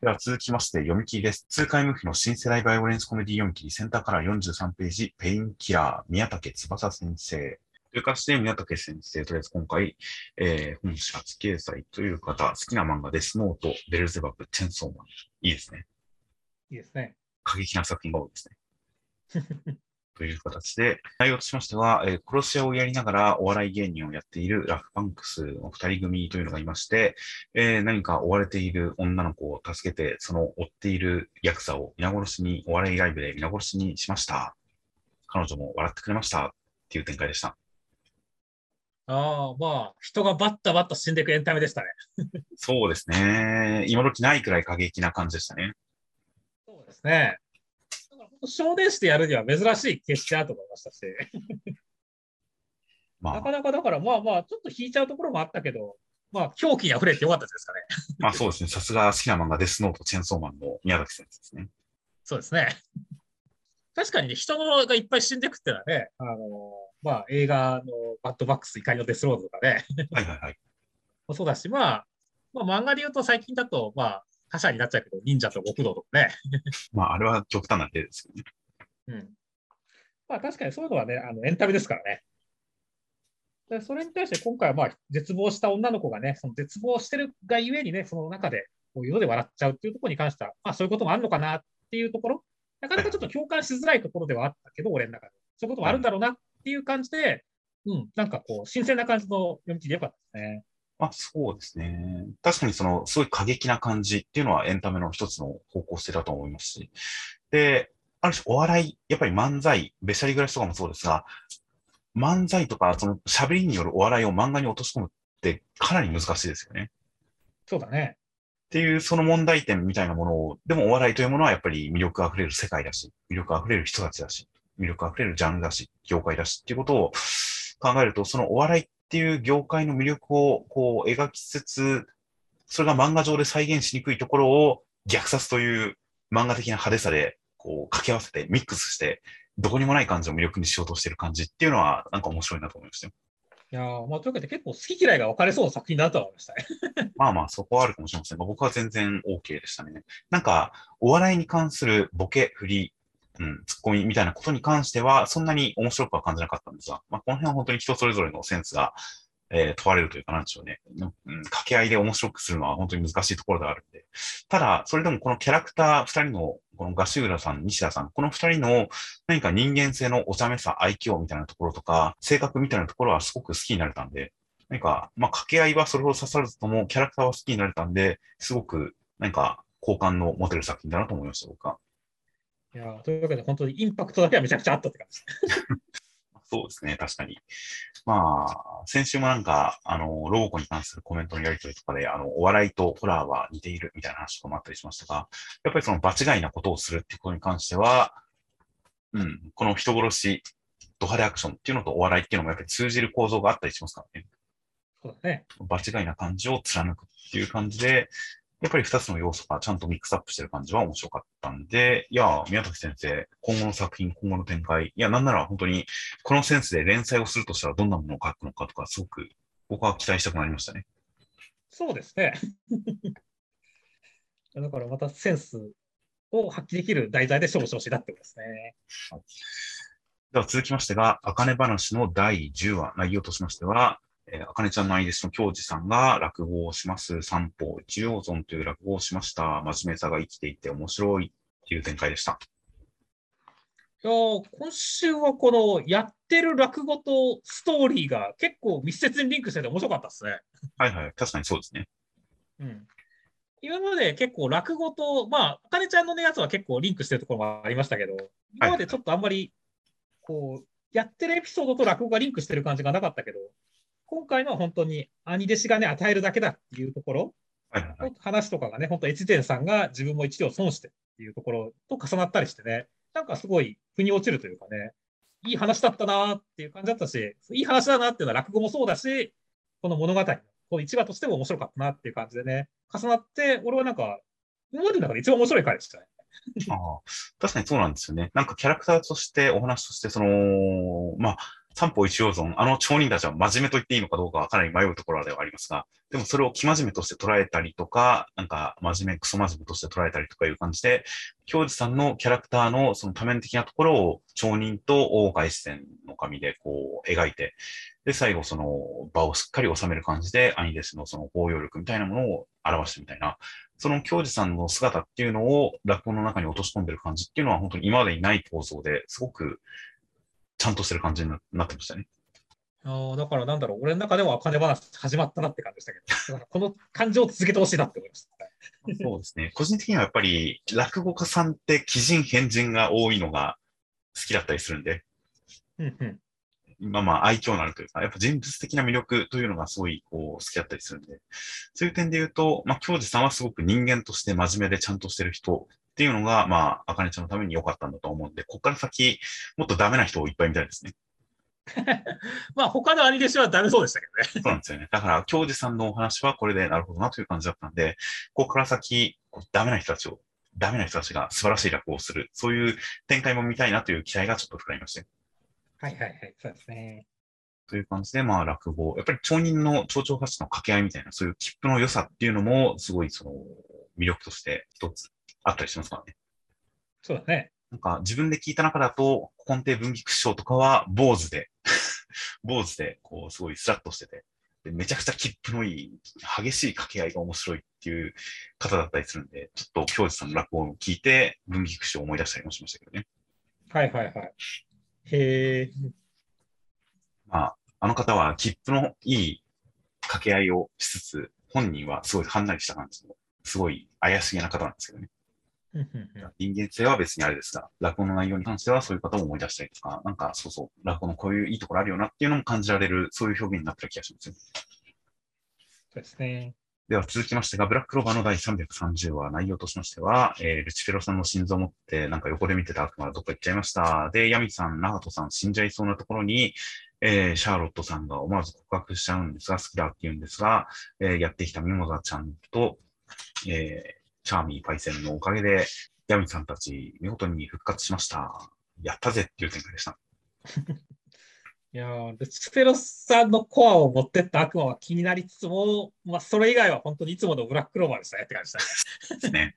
では続きまして、読み切りです。痛快無比の新世代バイオレンスコメディ読み切り、センターから43ページ、ペインキラー、宮武翼先生。という形で、宮武先生、とりあえず今回、えー、本社初掲載という方、好きな漫画、デスノート、ベルゼバブ、チェンソーマン。いいですね。いいですね。過激な作品が多いですね。という形で、内容としましては、えー殺し屋をやりながらお笑い芸人をやっているラフパンクスの二人組というのがいまして、えー何か追われている女の子を助けて、その追っているヤクザを皆殺しに、お笑いライブで皆殺しにしました。彼女も笑ってくれました。っていう展開でした。ああ、まあ、人がバッタバッタ死んでいくエンタメでしたね。そうですね。今時ないくらい過激な感じでしたね。そうですね。だから本当少年誌でやるには珍しい決してだと思いましたし、まあなか、なかだからまあまあ、ちょっと引いちゃうところもあったけど、まあ、狂気に溢れてよかったですかね。まあそうですね。さすが好きな漫画デスノート、チェンソーマンの宮崎先生ですね。そうですね。確かにね、人のがいっぱい死んでいくっていうのはね、あの、まあ、映画のバッドバックス怒りのデスロードとかね、はいはいはい。もそうだし、まあ、まあ、漫画で言うと最近だと、まあ、他者になっちゃうけど、忍者と極道とかね。まああれは極端な例ですよね。うん。まあ、確かにそういうのはね、あのエンタメですからね。でそれに対して今回はまあ絶望した女の子がね、その絶望してるがゆえにね、その中でこういうので笑っちゃうっていうところに関しては、まあそういうこともあるのかなっていうところ、なかなかちょっと共感しづらいところではあったけど、俺の中で。そういうこともあるんだろうなっていう感じで、うん、なんかこう、新鮮な感じの読み切りでよかったですね。まあそうですね。確かにその、すごい過激な感じっていうのはエンタメの一つの方向性だと思いますし。で、ある種お笑い、やっぱり漫才、べしゃり暮らしとかもそうですが、漫才とかその喋りによるお笑いを漫画に落とし込むってかなり難しいですよね。そうだね。っていうその問題点みたいなものを、でもお笑いというものはやっぱり魅力あふれる世界だし、魅力あふれる人たちだし、魅力あふれるジャンルだし、業界だしっていうことを考えると、そのお笑いっていう業界の魅力をこう描きつつ、それが漫画上で再現しにくいところを虐殺という漫画的な派手さでこう掛け合わせてミックスして、どこにもない感じを魅力にしようとしてる感じっていうのはなんか面白いなと思いましたよ。いやーまあ、というわけで結構好き嫌いが分かれそうな作品だなとは思いましたね。まあまあ、そこはあるかもしれませんが、僕は全然 OK でしたね。なんか、お笑いに関するボケ、振り、うん、ツッコミみたいなことに関しては、そんなに面白くは感じなかったんですが、まあ、この辺は本当に人それぞれのセンスが、えー問われるというか、なんでしょうね。うん、掛け合いで面白くするのは本当に難しいところではあるんで。ただ、それでもこのキャラクター二人の、このガシウラさん、西田さん、この二人の何か人間性のお茶目さ、愛嬌みたいなところとか、性格みたいなところはすごく好きになれたんで、何か、まあ、掛け合いはそれほど刺さらずとも、キャラクターは好きになれたんで、すごく、なんか、好感の持てる作品だなと思いました、僕は。いやーというわけで本当にインパクトだけはめちゃくちゃあったって感じ。そうですね、確かに。まあ、先週もなんか、あの、ロボコに関するコメントのやりとりとかで、あの、お笑いとホラーは似ているみたいな話とかもあったりしましたが、やっぱりその場違いなことをするっていうことに関しては、うん、この人殺し、ド派手アクションっていうのとお笑いっていうのもやっぱり通じる構造があったりしますからね。そうだね。場違いな感じを貫くっていう感じで、やっぱり二つの要素がちゃんとミックスアップしてる感じは面白かったんで、いや、宮崎先生、今後の作品、今後の展開、いや、なんなら本当に、このセンスで連載をするとしたらどんなものを書くのかとか、すごく僕は期待したくなりましたね。そうですね。だからまたセンスを発揮できる題材で勝負してほしいなってことですね。では続きましてが、あかね話の第10話、内容としましては、えー、あかねちゃんの愛弟子の京二さんが落語をします。三方一葉尊という落語をしました。真面目さが生きていて面白いっていう展開でした。いやー今週はこのやってる落語とストーリーが結構密接にリンクしてて面白かったですね。はいはい、確かにそうですね。うん、今まで結構落語と、まあ、あかねちゃんの、ね、やつは結構リンクしてるところもありましたけど、今までちょっとあんまり、こう、やってるエピソードと落語がリンクしてる感じがなかったけど、今回のは本当に兄弟子がね、与えるだけだっていうところ、はいはいはい。話とかがね、本当越前さんが自分も一両損してっていうところと重なったりしてね、なんかすごい腑に落ちるというかね、いい話だったなっていう感じだったし、いい話だなっていうのは落語もそうだし、この物語、この一話としても面白かったなっていう感じでね、重なって、俺はなんか、今までの中で一番面白い回でしたね。ああ確かにそうなんですよね。なんかキャラクターとして、お話として、その、まあ、三方一応存、あの町人たちは真面目と言っていいのかどうかはかなり迷うところではありますが、でもそれを生真面目として捉えたりとか、なんか真面目、クソ真面目として捉えたりとかいう感じで、京司さんのキャラクターのその多面的なところを町人と大岡越前の神でこう描いて、で、最後その場をしっかり収める感じで、兄弟子のその包容力みたいなものを表してみたいな、その京司さんの姿っていうのを落語の中に落とし込んでる感じっていうのは本当に今までにない構造ですごくちゃんとしてる感じにななってましたね。あーだからなんだろう、俺の中でもあかね話始まったなって感じでしたけど、だからこの感情を続けてほしいなって思いました。そうですね。個人的にはやっぱり落語家さんって奇人変人が多いのが好きだったりするんで、うんうん。まあまあ愛嬌のあるというか、やっぱ人物的な魅力というのがすごいこう好きだったりするんで、そういう点で言うと、まあ京司さんはすごく人間として真面目でちゃんとしてる人っていうのが、まあ、あかねちゃんのために良かったんだと思うんで、ここから先、もっとダメな人をいっぱい見たいですね。まあ他の兄弟子はダメそうでしたけどね。そうなんですよね。だから、京司さんのお話はこれでなるほどなという感じだったんで、ここから先、こうダメな人たちを、ダメな人たちが素晴らしい落語をする、そういう展開も見たいなという期待がちょっと膨らみまして。はいはいはい、そうですね。という感じで、まあ、落語。やっぱり町人の町長発の掛け合いみたいな、そういう切符の良さっていうのも、すごいその、魅力として一つあったりしますからね。そうだね。なんか、自分で聞いた中だと、根底文菊師匠とかは、坊主で、坊主で、こう、すごいスラッとしてて、でめちゃくちゃ切符のいい、激しい掛け合いが面白いっていう方だったりするんで、ちょっと京司さんの落語を聞いて、文菊師匠を思い出したりもしましたけどね。はいはいはい。へえ。まあ、あの方は切符のいい掛け合いをしつつ、本人はすごいはんなりした感じの、すごい怪しげな方なんですけどね。人間性は別にあれですが、落語の内容に関してはそういう方を思い出したりとか、なんかそうそう、落語のこういういいところあるよなっていうのも感じられる、そういう表現になってる気がしますよ。そうですね。では続きましてが、ブラックローバーの第330話、内容としましては、えールチフェロさんの心臓を持って、なんか横で見てた悪魔がどっか行っちゃいました。で、ヤミさん、ナガトさん死んじゃいそうなところに、えーシャーロットさんが思わず告白しちゃうんですが、好きだって言うんですが、えーやってきたミモザちゃんと、えーチャーミーパイセンのおかげで、ヤミさんたち見事に復活しました。やったぜっていう展開でした。いやールチフェロスさんのコアを持ってった悪魔は気になりつつも、まあ、それ以外は本当にいつものブラッククローバーでしたねって感じでしたね。ですね。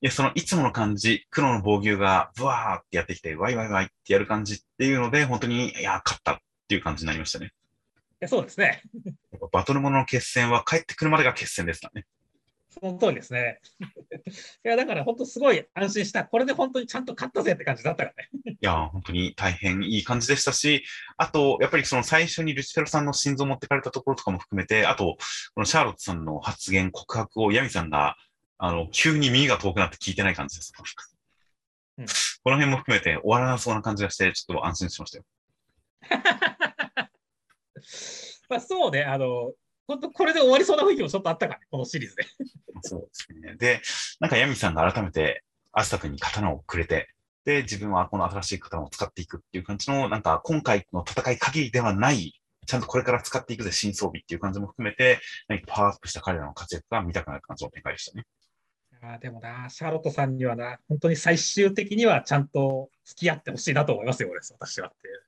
いや、そのいつもの感じ、黒の防御がブワーってやってきて、ワイワイワイってやる感じっていうので、本当に、いや、勝ったっていう感じになりましたね。いやそうですね。やっぱバトルものの決戦は帰ってくるまでが決戦ですからね。その通りですね。いや、だから本当すごい安心した。これで本当にちゃんと勝ったぜって感じだったからね。いや、本当に大変いい感じでしたし、あと、やっぱりその最初にルチフェロさんの心臓を持ってかれたところとかも含めて、あと、このシャーロットさんの発言、告白をヤミさんが、あの、急に耳が遠くなって聞いてない感じです。うんこの辺も含めて終わらなそうな感じがして、ちょっと安心しましたよ。まあそうね、あの、本当これで終わりそうな雰囲気もちょっとあったからね、このシリーズで。そうですね。で、なんかヤミさんが改めて、アスタ君に刀をくれて、で、自分はこの新しい刀を使っていくっていう感じの、なんか今回の戦い限りではない、ちゃんとこれから使っていくぜ、新装備っていう感じも含めて、何かパワーアップした彼らの活躍が見たくなる感じの展開でしたね。あーでもな、シャーロットさんにはな、本当に最終的にはちゃんと付き合ってほしいなと思いますよ、俺、私はっていう。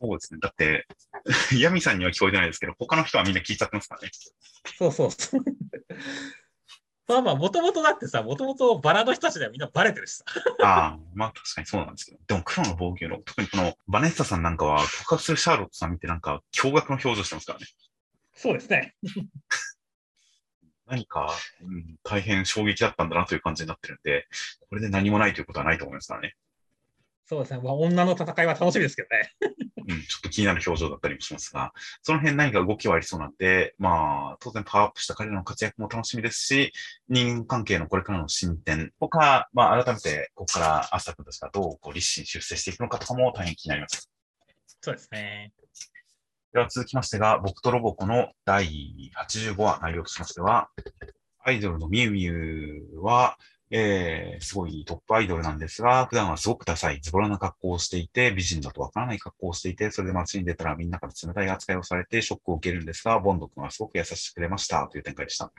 そうですね。だって、ヤミさんには聞こえてないですけど、他の人はみんな聞いちゃってますからね。そうそうそう。まあまあ、もともとだってさ、もともとバラの人たちではみんなバレてるしさ。ああ、まあ確かにそうなんですけど。でも黒の防御の、特にこのバネッサさんなんかは、告白するシャーロットさん見てなんか驚愕の表情してますからね。そうですね。何か、うん、大変衝撃だったんだなという感じになってるんで、これで何もないということはないと思いますからね。そうですね。まあ、女の戦いは楽しみですけどね。うん、ちょっと気になる表情だったりもしますが、その辺何か動きはありそうなんで、まあ、当然パワーアップした彼らの活躍も楽しみですし、人間関係のこれからの進展とか、まあ、改めて、ここからアスタ君たちがどうこう立身出世していくのかとかも大変気になります。そうですね。では続きましてが、僕とロボコの第85話内容としましては、アイドルのミュウミュウは、えー、すごいトップアイドルなんですが、普段はすごくダサい、ズボラな格好をしていて、美人だとわからない格好をしていて、それで街に出たらみんなから冷たい扱いをされてショックを受けるんですが、ボンド君はすごく優しくくれましたという展開でした。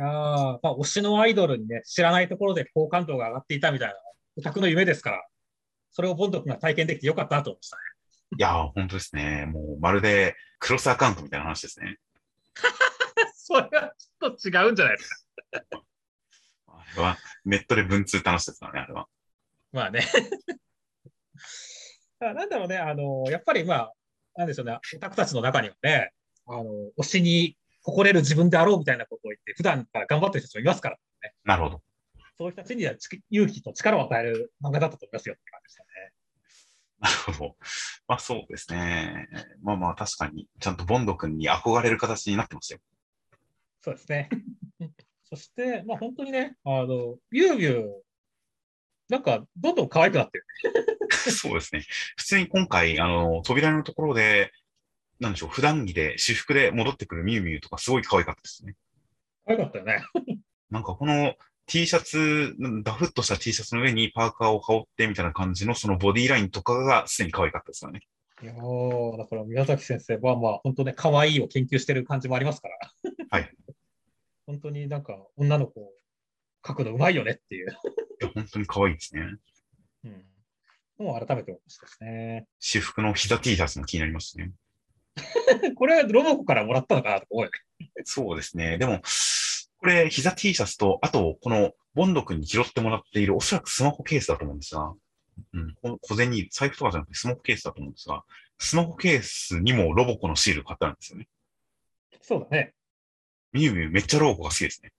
あまあ、推しのアイドルにね、知らないところで好感度が上がっていたみたいな、オタクの夢ですから、それをボンド君が体験できてよかったと思いましたね。いやー、本当ですね。もうまるでクロスアカウントみたいな話ですね。それはちょっと違うんじゃないですか。はネットで文通って話ですからね、あれは。まあね。あなんだろうね、あの、やっぱりまあ、なんでしょうね、オタクたちの中にはね、あの、推しに誇れる自分であろうみたいなことを言って、普段から頑張ってる人もいますからね。なるほど。そういう人たちにはち勇気と力を与える漫画だったと思いますよって感じでしたね。なるほど。まあそうですね。まあまあ確かに、ちゃんとボンド君に憧れる形になってましたよ。そうですね。そして、まあ本当にね、あの、ビュービュー、なんか、どんどん可愛くなってる。そうですね。普通に今回、あの、扉のところで、なんでしょう、普段着で、私服で戻ってくるミュウミュウとかすごい可愛かったですね。可愛かったよね。なんかこの T シャツ、ダフッとした T シャツの上にパーカーを羽織ってみたいな感じのそのボディラインとかがすでに可愛かったですよね。いやー、だから宮崎先生は、まあ本当ね、可愛いを研究してる感じもありますから。はい。本当になんか、女の子、描くのうまいよねっていう。いや、本当に可愛いですね。うん。もう改めて思いましたですね。私服の膝 T シャツも気になりますね。これ、ロボコからもらったのかなと思うよね。そうですね。でも、これ、膝 T シャツと、あと、この、ボンド君に拾ってもらっている、おそらくスマホケースだと思うんですが、うん、小銭、財布とかじゃなくてスマホケースだと思うんですが、スマホケースにもロボコのシール貼ってあるんですよね。そうだね。ミュウミュウめっちゃロボコが好きですね。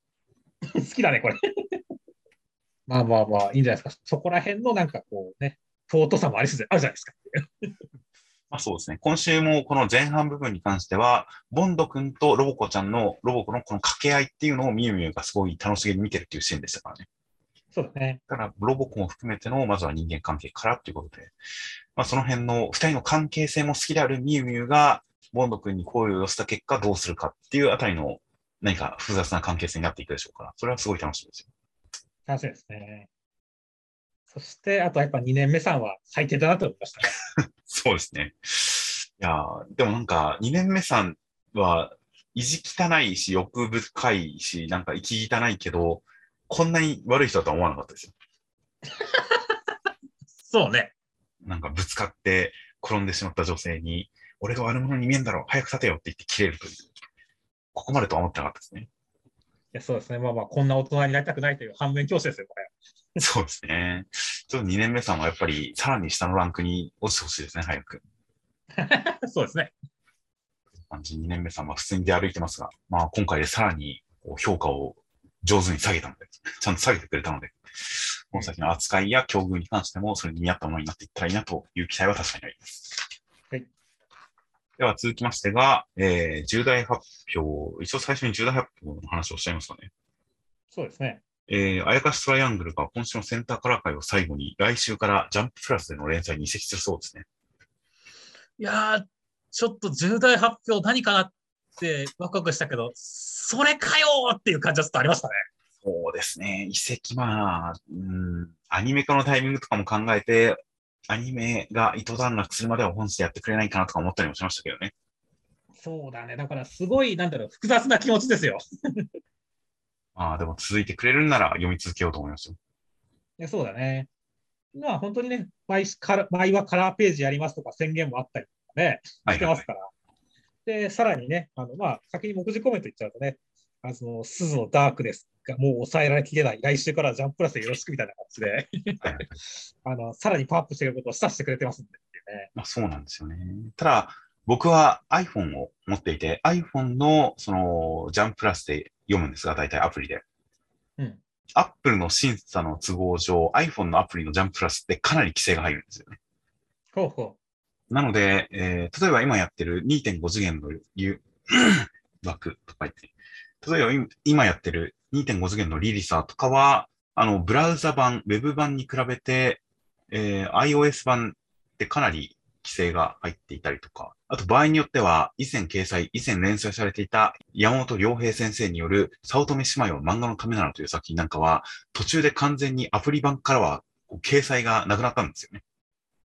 好きだね、これ。まあまあまあ、いいんじゃないですか。そこら辺のなんかこうね、尊さもありつつあるじゃないですか。まあそうですね。今週もこの前半部分に関しては、ボンド君とロボコちゃんの、ロボコのこの掛け合いっていうのをミュウミュウがすごい楽しげに見てるっていうシーンでしたからね。そうだね。だから、ロボコも含めての、まずは人間関係からっていうことで、まあその辺の二人の関係性も好きであるミュウミュウが、ボンド君に好意を寄せた結果どうするかっていうあたりの何か複雑な関係性になっていくでしょうから、それはすごい楽しみですよ。楽しみですね。そして、あとやっぱ2年目さんは最低だなと思いましたね。そうですね。いやーでもなんか、2年目さんは、意地汚いし、欲深いし、なんか息汚いけど、こんなに悪い人だとは思わなかったですよ。そうね。なんかぶつかって転んでしまった女性に、俺が悪者に見えんだろ、早く立てよって言って切れるという。ここまでとは思ってなかったですね。いやそうですね。まあまあ、こんな大人になりたくないという反面教師ですよ、これ。そうですね。ちょっと2年目さんはやっぱりさらに下のランクに落ちてほしいですね、早く。そうですね。感じ2年目さんは普通に出歩いてますが、まあ今回でさらにこう評価を上手に下げたので、ちゃんと下げてくれたので、この先の扱いや境遇に関してもそれに見合ったものになっていったらいいなという期待は確かにあります。はい。では続きましてが、えー、重大発表、一応最初に重大発表の話をおっしゃいますかね。そうですね。えー、あやかしトライアングルが今週のセンターカラー会を最後に来週からジャンププラスでの連載に移籍するそうですね。いやー、ちょっと重大発表何かなってワクワクしたけど、それかよーっていう感じはちょっとありましたね。そうですね。移籍、まあ、うん、アニメ化のタイミングとかも考えて、アニメが糸段落するまでは本誌でやってくれないかなとか思ったりもしましたけどね。そうだね。だからすごい、なんだろう、複雑な気持ちですよ。まあ、でも続いてくれるんなら読み続けようと思いますよ。いやそうだね。まあ本当にね毎から、毎はカラーページやりますとか宣言もあったりとかね、はい、してますから。で、さらにね、あの、まあ、先に目次コメント言っちゃうとね、あの、鈴のダークですが、もう抑えられきれない。来週からジャンププラスでよろしくみたいな感じで、あの、さらにパワーアップしていくことを示唆してくれてますんでね。まあ、そうなんですよね。ただ、僕は iPhone を持っていて、iPhone のそのジャンププラスで読むんですが、大体アプリで。うん。Apple の審査の都合上、iPhone のアプリのジャンププラスってかなり規制が入るんですよね。ほうほなので、えー例えば今やってる2.5次元のゆ 枠とか言って、例えば今今やってる2.5次元のリリサーとかは、あの、ブラウザ版、ウェブ版に比べて、えー iOS 版ってかなり規制が入っていたりとか、あと場合によっては、以前掲載、以前連載されていた山本良平先生による早乙女姉妹を漫画のためならという作品なんかは、途中で完全にアプリ版からは掲載がなくなったんですよね。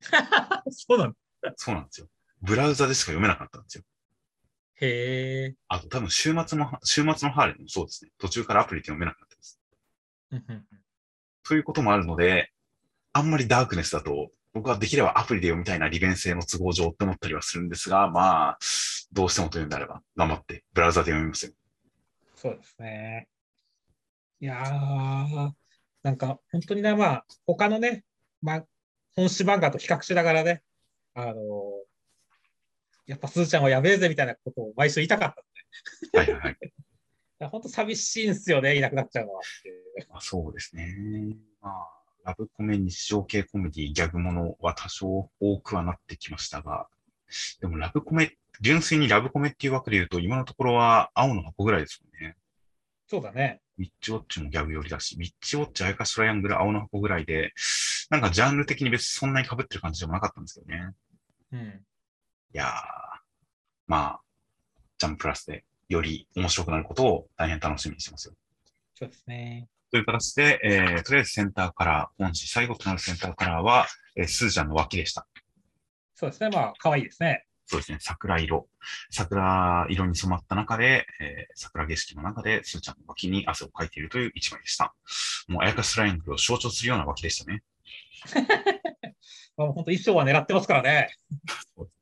そうなんだ。そうなんですよ。ブラウザでしか読めなかったんですよ。へえ。あと多分週末の、週末のハーレムもそうですね。途中からアプリで読めなかったです。ということもあるので、あんまりダークネスだと、僕はできればアプリで読みたいな利便性の都合上って思ったりはするんですが、まあ、どうしてもというんであれば、頑張ってブラウザで読みますよ。そうですね。いやー、なんか本当にね、まあ、他のね、まあ、本誌漫画と比較しながらね、あのーやっぱすーちゃんはやべえぜみたいなことを毎週言いたかったはいはいはい。本当寂しいんですよね、いなくなっちゃうのは。まあ、そうですね。まあ、ラブコメ、日常系コメディ、ギャグものは多少多くはなってきましたが、でもラブコメ、純粋にラブコメっていう枠で言うと、今のところは青の箱ぐらいですよね。そうだね。ウィッチウォッチもギャグ寄りだし、ウィッチウォッチ、アイカストライアングル、青の箱ぐらいで、なんかジャンル的に別にそんなに被ってる感じでもなかったんですけどね。うん。いやー、まあ、ジャンププラスでより面白くなることを大変楽しみにしてますよ。そうですね。という形で、えー、とりあえずセンターカラー、本誌最後となるセンターカラーは、えー、スーちゃんの脇でした。そうですね。まあ、可愛いですね。そうですね、桜色。桜色に染まった中で、えー、桜景色の中で、スーちゃんの脇に汗をかいているという一枚でした。もう、あやかしライングルを象徴するような脇でしたね。まあ、本当衣装は狙ってますからね。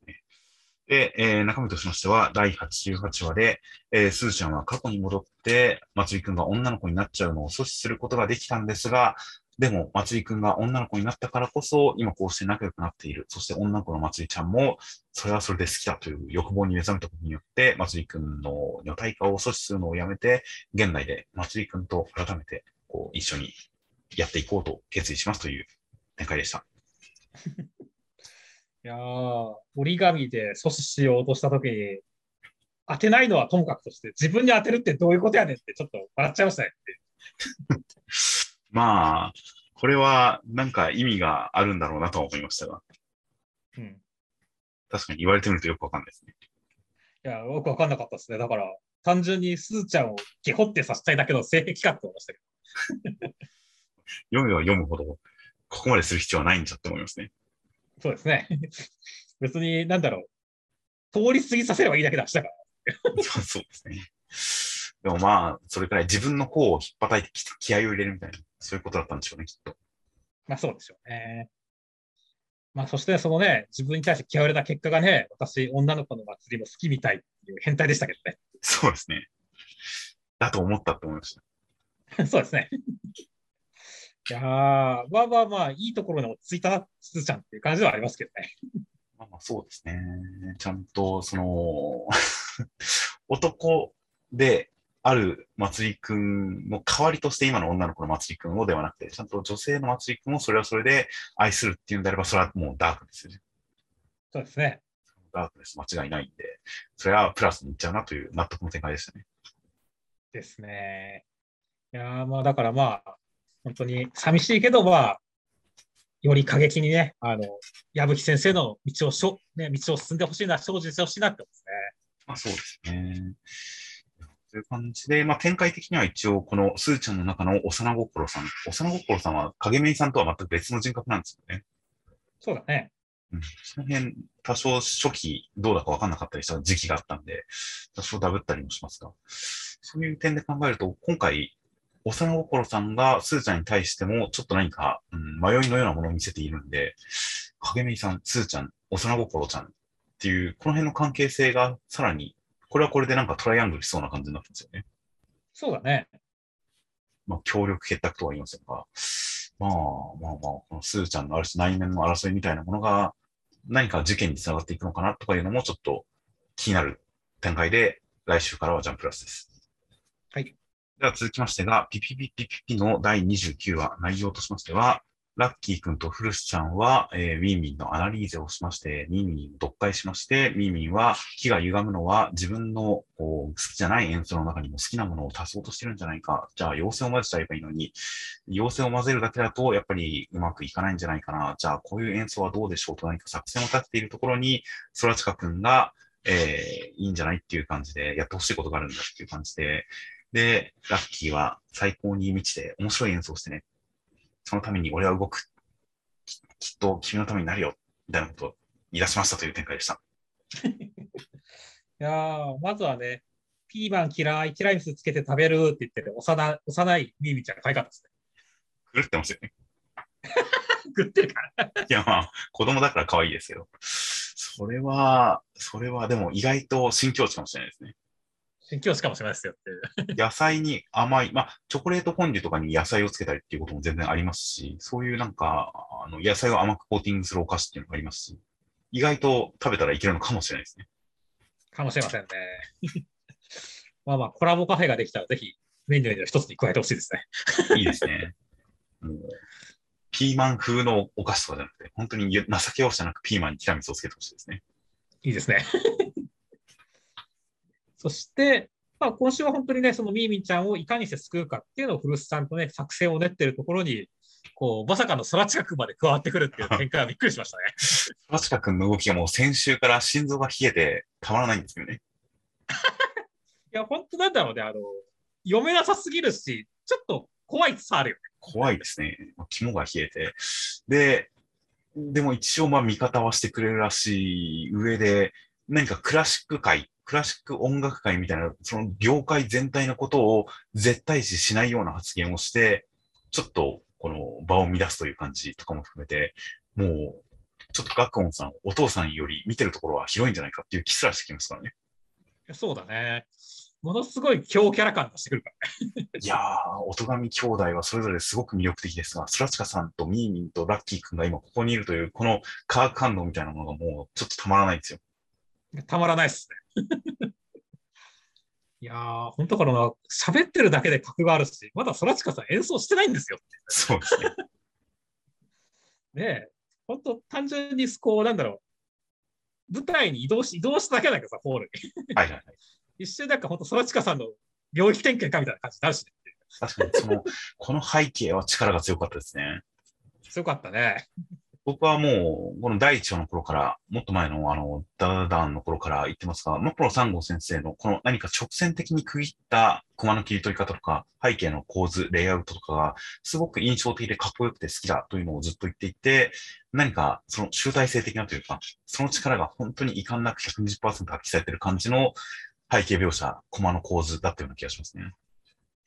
で。えー中身としましては、第88話で、えー、スーちゃんは過去に戻って、まつりくんが女の子になっちゃうのを阻止することができたんですが、でも、まつりくんが女の子になったからこそ、今こうして仲良くなっている。そして女の子のまつりちゃんも、それはそれで好きだという欲望に目覚めたことによって、まつりくんの女体化を阻止するのをやめて、現代でまつりくんと改めて、こう、一緒にやっていこうと決意しますという展開でした。いやー、折り紙で阻止しようとしたときに、当てないのはともかくとして、自分に当てるってどういうことやねんって、ちょっと笑っちゃいましたね。まあ、これはなんか意味があるんだろうなとは思いましたが、うん。確かに言われてみるとよくわかんないですね。いや、よくわかんなかったですね。だから、単純にすーちゃんをゲホってさせたいだけの性癖かって思いましたけ 読めば読むほど、ここまでする必要はないんじゃって思いますね。ど。そうですね。別に、なんだろう。通り過ぎさせればいいだけだしたから。そうですね。でもまあ、それくらい自分の方を引っ叩いてき気合を入れるみたいな、そういうことだったんでしょうね、きっと。まあそうでしょうね。まあそしてそのね、自分に対して気合を入れた結果がね、私、女の子の祭りも好きみたいっていう変態でしたけどね。そうですね。だと思ったって思いました。そうですね。いやー、まあまあまあ、いいところに落ち着いたな、すずちゃんっていう感じではありますけどね。まあまあそうですね。ちゃんと、その、男であるまつりくんの代わりとして今の女の子のまつりくんをではなくて、ちゃんと女性のまつりくんをそれはそれで愛するっていうんであれば、それはもうダークですよね。そうですね。ダークです。間違いないんで、それはプラスにいっちゃうなという納得の展開でしたね。ですね。いやー、まあだからまあ、本当に寂しいけど、まあ、より過激にね、あの、矢吹先生の道をしょ、ね、道を進んでほしいな、精進してほしいなって思いますね。まあそうですね。という感じで、まあ展開的には一応このスーちゃんの中の幼心さん。幼心さんは影芽さんとは全く別の人格なんですよね。そうだね。うん、その辺、多少初期どうだか分かんなかったりした時期があったんで、多少ダブったりもしますが、そういう点で考えると、今回、幼心さんがスーちゃんに対しても、ちょっと何か、うん、迷いのようなものを見せているんで、影芽さん、スーちゃん、幼心ちゃんっていう、この辺の関係性がさらに、これはこれでなんかトライアングルしそうな感じになってますよね。そうだね。まあ、協力結託とは言いませんが、まあ、まあまあ、このスーちゃんのある種内面の争いみたいなものが、何か事件につながっていくのかなとかいうのもちょっと気になる展開で、来週からはジャンプラスです。はい。では続きましてが、ピピピピピピの第29話、内容としましては、ラッキー君とフルスちゃんは、えー、ウィーミンのアナリーゼをしまして、ミーミンを読解しまして、ミーミンは木が歪むのは自分のこう好きじゃない演奏の中にも好きなものを足そうとしてるんじゃないか。じゃあ、妖精を混ぜちゃえばいいのに、妖精を混ぜるだけだとやっぱりうまくいかないんじゃないかな。じゃあ、こういう演奏はどうでしょうと何か作戦を立てているところに、ソラチカ君が、えー、いいんじゃないっていう感じで、やってほしいことがあるんだっていう感じで、で、ラッキーは最高に満ちて面白い演奏をしてね。そのために俺は動く。ききっと君のためになるよ。みたいなことを言い出しましたという展開でした。いやーまずはね、ピーマン嫌い、ティラミスつけて食べるって言ってる幼幼いミーミーちゃんが可愛かったです狂ってますよね。ね。食ってるから。いや、まあ、子供だから可愛いですけど。それは、それはでも意外と新境地かもしれないですね。新教師かもしれないですよって。野菜に甘い、まあ、チョコレートフォンデュとかに野菜をつけたりっていうことも全然ありますし、そういうなんか、あの、野菜を甘くコーティングするお菓子っていうのがありますし、意外と食べたらいけるのかもしれないですね。かもしれませんね。まあまあ、コラボカフェができたら、ぜひメニューの一つに加えてほしいですね。いいですね。もう、ピーマン風のお菓子とかじゃなくて、本当に情け惜しじゃなくピーマンにティラミスをつけてほしいですね。いいですね。そして、まあ、今週は本当にね、そのミーミンちゃんをいかにして救うかっていうのを古巣さんとね、作戦を練ってるところに、こう、まさかの空近くまで加わってくるっていう 展開はびっくりしましたね。トラチカ君の動きがもう先週から心臓が冷えてたまらないんですよね。いや、本当なんだろうね、あの、読めなさすぎるし、ちょっと怖いさあるよね。怖いですね。肝が冷えて。で、でも一応まあ味方はしてくれるらしい上で、何かクラシック界、クラシック音楽界みたいな、その業界全体のことを絶対視しないような発言をして、ちょっとこの場を乱すという感じとかも含めて、もう、ちょっと学音さん、お父さんより見てるところは広いんじゃないかっていう気すらしてきますからね。そうだね。ものすごい強キャラ感出してくるから。いやー、音神兄弟はそれぞれすごく魅力的ですが、スラチカさんとミーミンとラッキー君が今ここにいるという、この化学反応みたいなものがもうちょっとたまらないんですよ。たまらないっすね。いやー、本当からな、喋ってるだけで格があるし、まだ空近さん演奏してないんですよ。そうですね。ねえ、本当単純にこう、なんだろう、舞台に移動し、移動しただけだけどさ、ホールに。はいはいはい。一瞬なんか本当空近さんの領域点検かみたいな感じになるし、ね、確かにその、この背景は力が強かったですね。強かったね。僕はもう、この第一話の頃から、もっと前のあの、ダダダンの頃から言ってますが、マップロ3号先生のこの何か直線的に区切ったコマの切り取り方とか、背景の構図、レイアウトとかが、すごく印象的でかっこよくて好きだというのをずっと言っていて、何かその集大成的なというか、その力が本当に遺憾なく120%発揮されている感じの背景描写、コマの構図だったような気がしますね。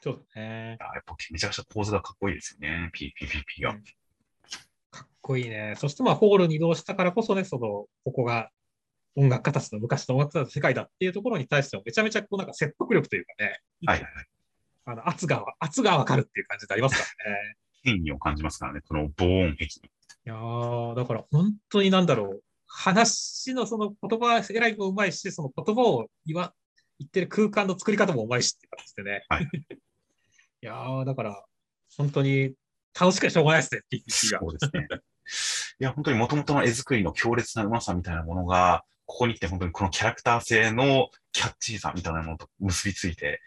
そうだね。やっぱめちゃくちゃ構図がかっこいいですよね、PPPP が。うんかっこいいね。そしてまあ、ホールに移動したからこそね、その、ここが音楽家たちの昔の音楽家たちの世界だっていうところに対しても、めちゃめちゃこうなんか説得力というかね、はいはいはい。あの圧が、圧がわかるっていう感じでありますからね。権威を感じますからね、この防音壁に。いやー、だから本当になんだろう、話のその言葉選びもうまいし、その言葉を言わ、言ってる空間の作り方もうまいしっていう感じでね。はい いやー、だから、本当に楽しくてしょうがないですね、PPP が。そうですね。いや、本当に元々の絵作りの強烈なうまさみたいなものが、ここに来て本当にこのキャラクター性のキャッチーさみたいなものと結びついて、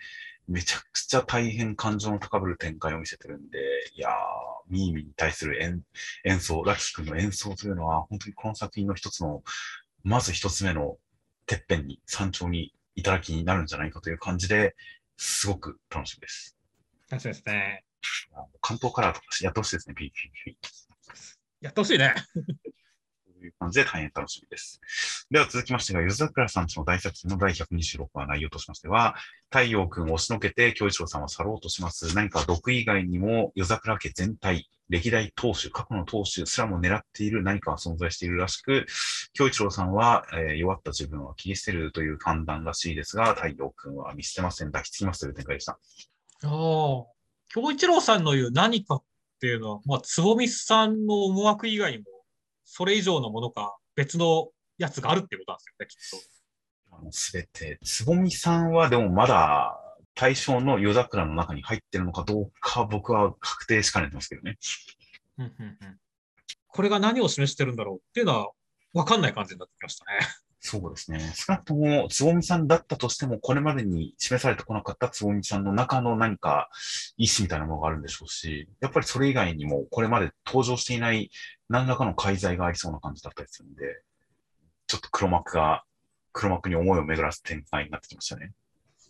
めちゃくちゃ大変感情の高ぶる展開を見せてるんで、いやー、ミーミーに対する演演奏、ラッキー君の演奏というのは、本当にこの作品の一つの、まず一つ目のてっぺんに、山頂にいただきになるんじゃないかという感じで、すごく楽しみです。楽しみですね。関東カラーとかやってほしいですね、PPP。やってほしいね。という感じで大変楽しみです。では続きましてが、ゆずざくらさんちの大作品の第126話内容としましては、太陽君を押しのけて京一郎さんは去ろうとします。何か毒以外にも、夜桜家全体、歴代当主、過去の当主すらも狙っている何かが存在しているらしく、京一郎さんは、えー弱った自分は切り捨てるという判断らしいですが、太陽君は見捨てません、抱きつきますという展開でした。ああ、京一郎さんの言う何かっていうのは、まあ、つぼみさんの思惑以外にも、それ以上のものか、別のやつがあるっていうことなんですよね、きっと。すべて、つぼみさんはでもまだ対象の夜桜の中に入ってるのかどうか僕は確定しかねてますけどね。うんうんうんこれが何を示してるんだろうっていうのは分かんない感じになってきましたね。そうですね。少なくとも、つぼみさんだったとしても、これまでに示されてこなかったつぼみさんの中の何か意思みたいなものがあるんでしょうし、やっぱりそれ以外にも、これまで登場していない何らかの介在がありそうな感じだったりするんで、ちょっと黒幕が、黒幕に思いを巡らす展開になってきましたね。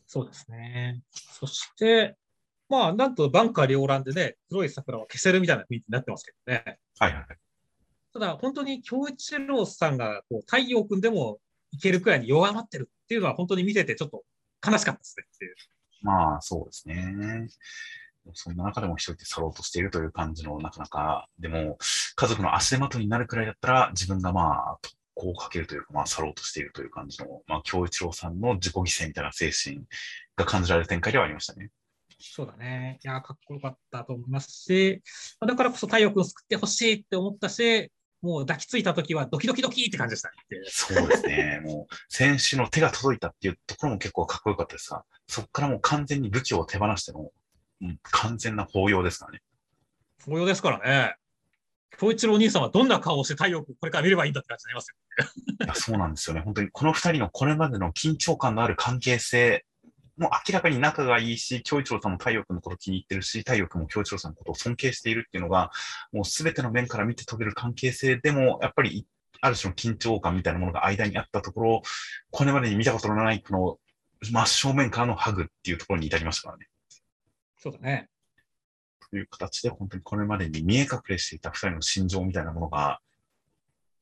そうですね。そして、まあ、なんとバンカー両乱でね、黒い桜は消せるみたいな雰囲気になってますけどね。はいはいはい。ただ、本当に京一郎さんがこう太陽君でもいけるくらいに弱まってるっていうのは、本当に見ててちょっと悲しかったですねっていう。まあ、そうですね。そんな中でも一人で去ろうとしているという感じの、なかなか、でも、家族の足手まといになるくらいだったら、自分がまあ、特攻をかけるというか、まあ、去ろうとしているという感じの、まあ、京一郎さんの自己犠牲みたいな精神が感じられる展開ではありましたね。そうだね。いやー、かっこよかったと思いますし、まあだからこそ太陽君を救ってほしいって思ったし、もう抱きついた時はドキドキドキって感じでしたね。そうですね。もう、選手の手が届いたっていうところも結構かっこよかったですが、そこからもう完全に武器を手放しての、うん完全な抱擁ですからね。紅葉ですからね。京一郎お兄さんはどんな顔をして太陽君これから見ればいいんだって感じになりますよ。いやそうなんですよね。本当にこの二人のこれまでの緊張感のある関係性、もう明らかに仲がいいし、京一郎さんも太陽君のこと気に入ってるし、太陽君も京一郎さんのことを尊敬しているっていうのが、もうすべての面から見て取れる関係性でも、やっぱりある種の緊張感みたいなものが間にあったところ、これまでに見たことのないこの真正面からのハグっていうところに至りましたからね。そうだね。という形で、本当にこれまでに見え隠れしていた二人の心情みたいなものが、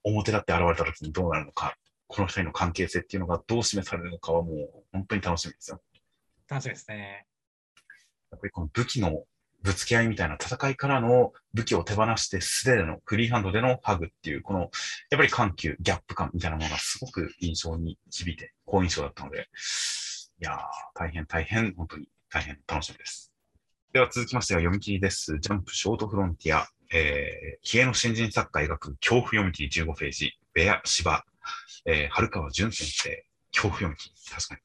表立って現れた時にどうなるのか、この二人の関係性っていうのがどう示されるのかはもう本当に楽しみですよ。楽しみですね。やっぱりこの武器のぶつけ合いみたいな戦いからの武器を手放して素手でのフリーハンドでのハグっていう、このやっぱり緩急、ギャップ感みたいなものがすごく印象に響いて、好印象だったので、いやー、大変大変、本当に大変楽しみです。では続きましては読み切りです。ジャンプショートフロンティア、えー、冷えの新人作家描く恐怖読み切り15ページ、ベア、芝、えー、春川淳先生、恐怖読み切り、確かに。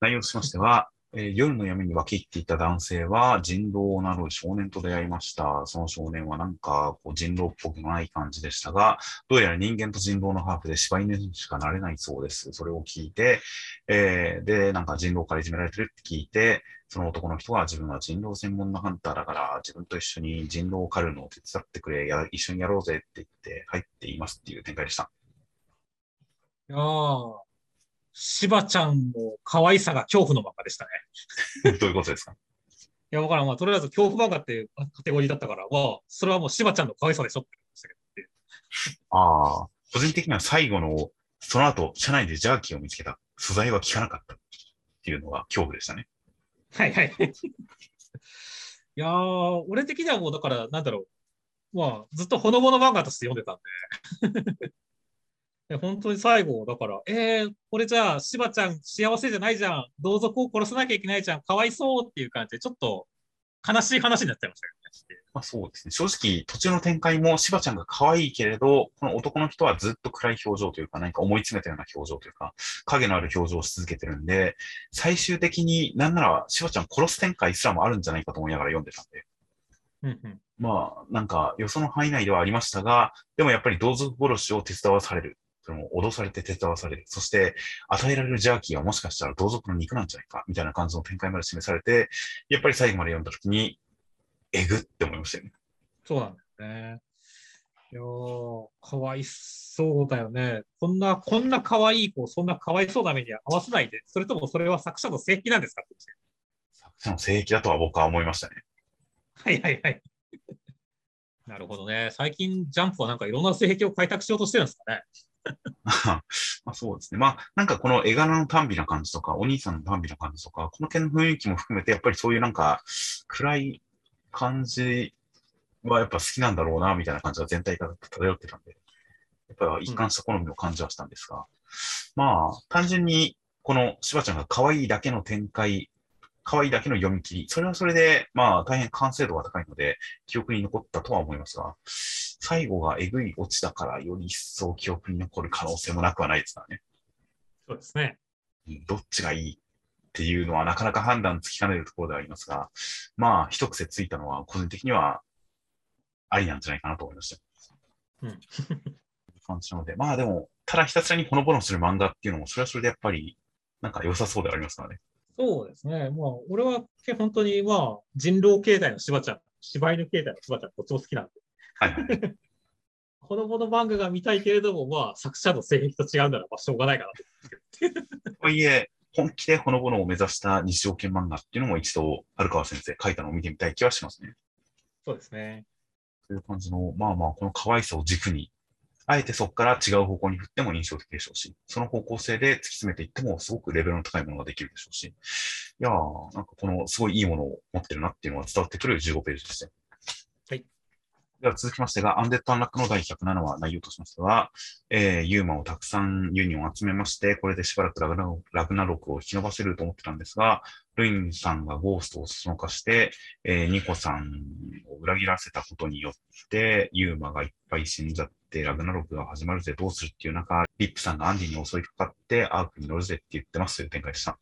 内容としましては、えー夜の闇に分け入っていた男性は人狼をなる少年と出会いました。その少年はなんかこう人狼っぽくない感じでしたが、どうやら人間と人狼のハーフで柴犬にしかなれないそうです。それを聞いて、えーで、なんか人狼からいじめられてるって聞いて、その男の人は自分は人狼専門のハンターだから、自分と一緒に人狼を狩るのを手伝ってくれ、や一緒にやろうぜって言って入っていますっていう展開でした。いやー、しばちゃんの可愛さが恐怖の漫画でしたね。どういうことですか？いや、わからん。まあ、とりあえず恐怖漫画っていうカテゴリーだったから、まあ、それはもうしばちゃんの可愛さでしょって思いましたけど。ああ、個人的には最後の、その後、車内でジャーキーを見つけた。素材は効かなかった。っていうのが恐怖でしたね。はいはい。いやー、俺的にはもうだから、なんだろう。まあ、ずっとほのぼの漫画として読んでたんで。本当に最後、だから、えー、これじゃあ、しばちゃん幸せじゃないじゃん。同族を殺さなきゃいけないじゃん。かわいそうっていう感じで、ちょっと悲しい話になっちゃいましたけどね。まあそうですね。正直、途中の展開も、しばちゃんが可愛いけれど、この男の人はずっと暗い表情というか、何か思い詰めたような表情というか、影のある表情をし続けてるんで、最終的になんなら、しばちゃん殺す展開すらもあるんじゃないかと思いながら読んでたんで。うんうん。まあ、なんか予想の範囲内ではありましたが、でもやっぱり同族殺しを手伝わされる。その脅されて手伝わされる。そして、与えられるジャーキーはもしかしたら同族の肉なんじゃないか、みたいな感じの展開まで示されて、やっぱり最後まで読んだ時に、えぐって思いましたよね。そうなんだよね。いやー、かわいそうだよね。こんな、こんな可愛い子、そんなかわいそうな目に合わせないで、それともそれは作者の正義なんですか？って作者の聖域だとは僕は思いましたね。はいはいはい。なるほどね。最近、ジャンプはなんかいろんな性癖を開拓しようとしてるんですかね。まあそうですね。まあなんかこの絵柄の短美な感じとか、お兄さんの短美な感じとか、この点の雰囲気も含めて、やっぱりそういうなんか暗い感じはやっぱ好きなんだろうな、みたいな感じが全体から漂ってたんで、やっぱり一貫した好みを感じはしたんですが、まあ単純にこのしばちゃんが可愛いだけの展開、可愛いだけの読み切り、それはそれで、まあ大変完成度が高いので、記憶に残ったとは思いますが、最後がえぐいオチだから、より一層記憶に残る可能性もなくはないですからね。そうですね。うんどっちがいいっていうのはなかなか判断つきかねるところではありますが、まあ、一癖ついたのは、個人的には、ありなんじゃないかなと思いました。うん。感じなので、まあでも、ただひたすらにほのぼのする漫画っていうのも、それはそれでやっぱり、なんか良さそうではありますからね。そうですね。まあ、俺は本当に、まあ、人狼形態のしばちゃん、柴犬形態のしばちゃん、こっちも好きなんで。はいはい。子供の漫画が見たいけれども、まあ、作者の性癖と違うなら、まあ、しょうがないかなと。とはいえ、本気でほのぼのを目指した日常系漫画っていうのも一度、春川先生書いたのを見てみたい気はしますね。そうですね。そういう感じの、まあまあ、この可愛さを軸に、あえてそこから違う方向に振っても印象的でしょうし、その方向性で突き詰めていってもすごくレベルの高いものができるでしょうし、いやー、なんかこのすごいいいものを持ってるなっていうのが伝わってくる15ページでした。はい。では続きましてが、アンデッド・アンラックの第107話内容としましては、えー、ユーマをたくさんユニオンを集めまして、これでしばらくラグナラグナロクを引き伸ばせると思ってたんですが、ルインさんがゴーストをそそのかして、えー、ニコさんを裏切らせたことによって、ユーマがいっぱい死んじゃって、ラグナロクが始まるぜ、どうするっていう中、リップさんがアンディに襲いかかって、アークに乗るぜって言ってますという展開でした。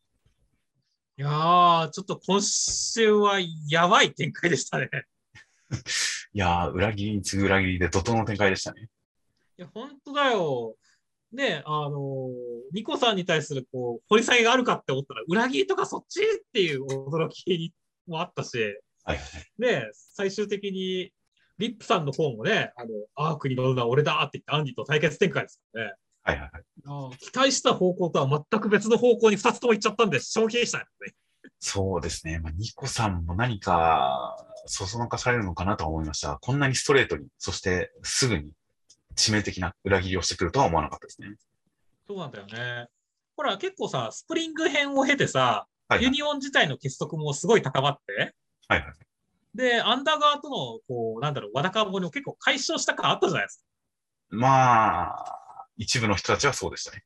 いやー、ちょっと今週はやばい展開でしたね。いやー、裏切りに次ぐ裏切りで怒涛の展開でしたね。いや、本当だよ。ね、あのーニコさんに対する、こう、掘り下げがあるかって思ったら、裏切りとかそっちっていう驚きもあったし、はいはい。ね、最終的に、リップさんの方もね、あの、アークに乗るのは俺だって言って、アンディと対決展開ですからね。はいはいはい。期待した方向とは全く別の方向に2つとも行っちゃったんで、衝撃でしたね。そうですね。まあ、ニコさんも何か、そそのかされるのかなとは思いました。こんなにストレートに、そしてすぐに致命的な裏切りをしてくるとは思わなかったですね。そうなんだよね。ほら、結構さ、スプリング編を経てさ、はいはい。ユニオン自体の結束もすごい高まって、はいはい。で、アンダー側との、こう、なんだろう、わだかまりも結構解消した感あったじゃないですか。まあ、一部の人たちはそうでしたね。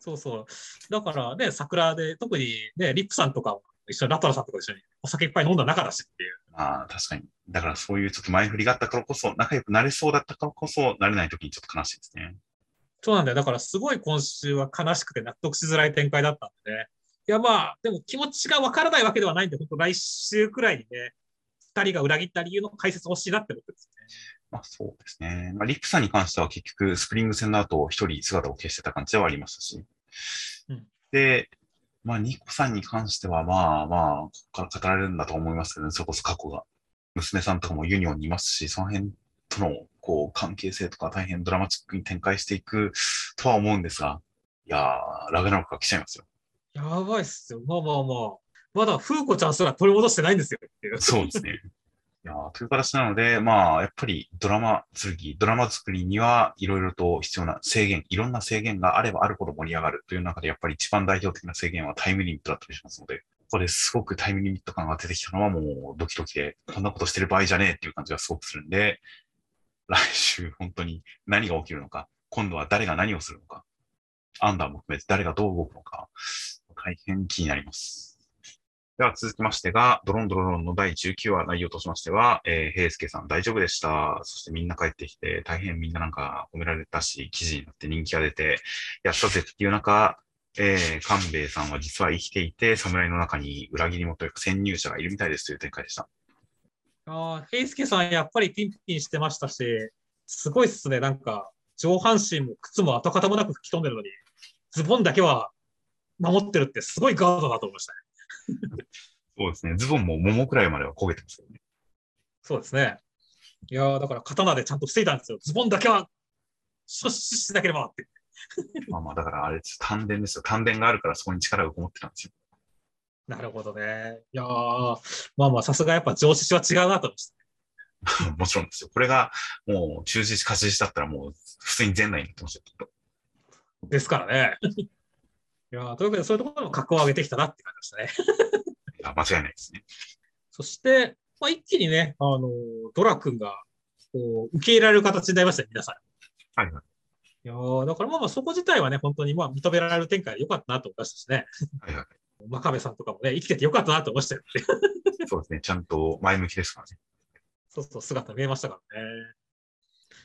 そうそう。だからね、桜で、特にね、リップさんとかも一緒に、ラトラさんとか一緒にお酒いっぱい飲んだ仲だしっていう。まあ、確かに。だからそういうちょっと前振りがあったからこそ、仲良くなれそうだったからこそ、なれない時にちょっと悲しいですね。そうなんだよ。だからすごい今週は悲しくて納得しづらい展開だったんでね。いやまあ、でも気持ちがわからないわけではないんで、本当来週くらいにね、二人が裏切った理由の解説欲しいなって思ってですね。まあそうですね。まあ、リップさんに関しては結局、スプリング戦の後、一人姿を消してた感じではありましたし。うんで、まあ、ニコさんに関しては、まあまあ、ここから語られるんだと思いますけどね、それこそ過去が。娘さんとかもユニオンにいますし、その辺との、こう、関係性とか大変ドラマチックに展開していくとは思うんですが、いやー、ラグナロクが来ちゃいますよ。やばいっすよ。まあまあまあ。まだ風子ちゃんすら取り戻してないんですよ。そうですね。いやという形なので、まあ、やっぱりドラマ続き、ドラマ作りにはいろいろと必要な制限、いろんな制限があればあるほど盛り上がるという中で、やっぱり一番代表的な制限はタイムリミットだったりしますので、ここですごくタイムリミット感が出てきたのはもうドキドキで、こんなことしてる場合じゃねえっていう感じがすごくするんで、来週本当に何が起きるのか、今度は誰が何をするのか、アンダーも含めて誰がどう動くのか、大変気になります。では続きましてが、ドロンドロロンの第19話内容としましては、えー、平介さん大丈夫でした。そしてみんな帰ってきて、大変みんななんか褒められたし、記事になって人気が出て、やったぜっていう中、えー、官兵衛さんは実は生きていて、侍の中に裏切り者というか潜入者がいるみたいですという展開でした。ああ、平介さんやっぱりピンピンしてましたし、すごいっすね。なんか、上半身も靴も跡形もなく吹き飛んでるのに、ズボンだけは守ってるってすごいガードだと思いましたね。そうですね。ズボンも桃くらいまでは焦げてますよね。そうですね。いやーだから刀でちゃんと防いだんですよ。ズボンだけは阻止しなければって。まあまあ、だからあれです。丹田ですよ。丹田があるからそこに力がこもってたんですよ。なるほどね。いやーまあまあ、さすがやっぱ上司は違うなと思いました。もちろんですよ。これがもう中止、勝ちだったらもう普通に前内になってましたよ。ですからね。いやーというわけで、そういうところの格を上げてきたなって感じでしたね。いや間違いないですね。そして、まあ、一気にね、あのードラ君がこう受け入れられる形になりましたよ、皆さん。はいはい。いやーだからまあまあそこ自体はね、本当にまあ認められる展開で良かったなと思いましたしね。はいはい。真壁さんとかもね、生きてて良かったなと思いましたよ。そうですね。ちゃんと前向きですからね。そうそう、姿見えましたからね。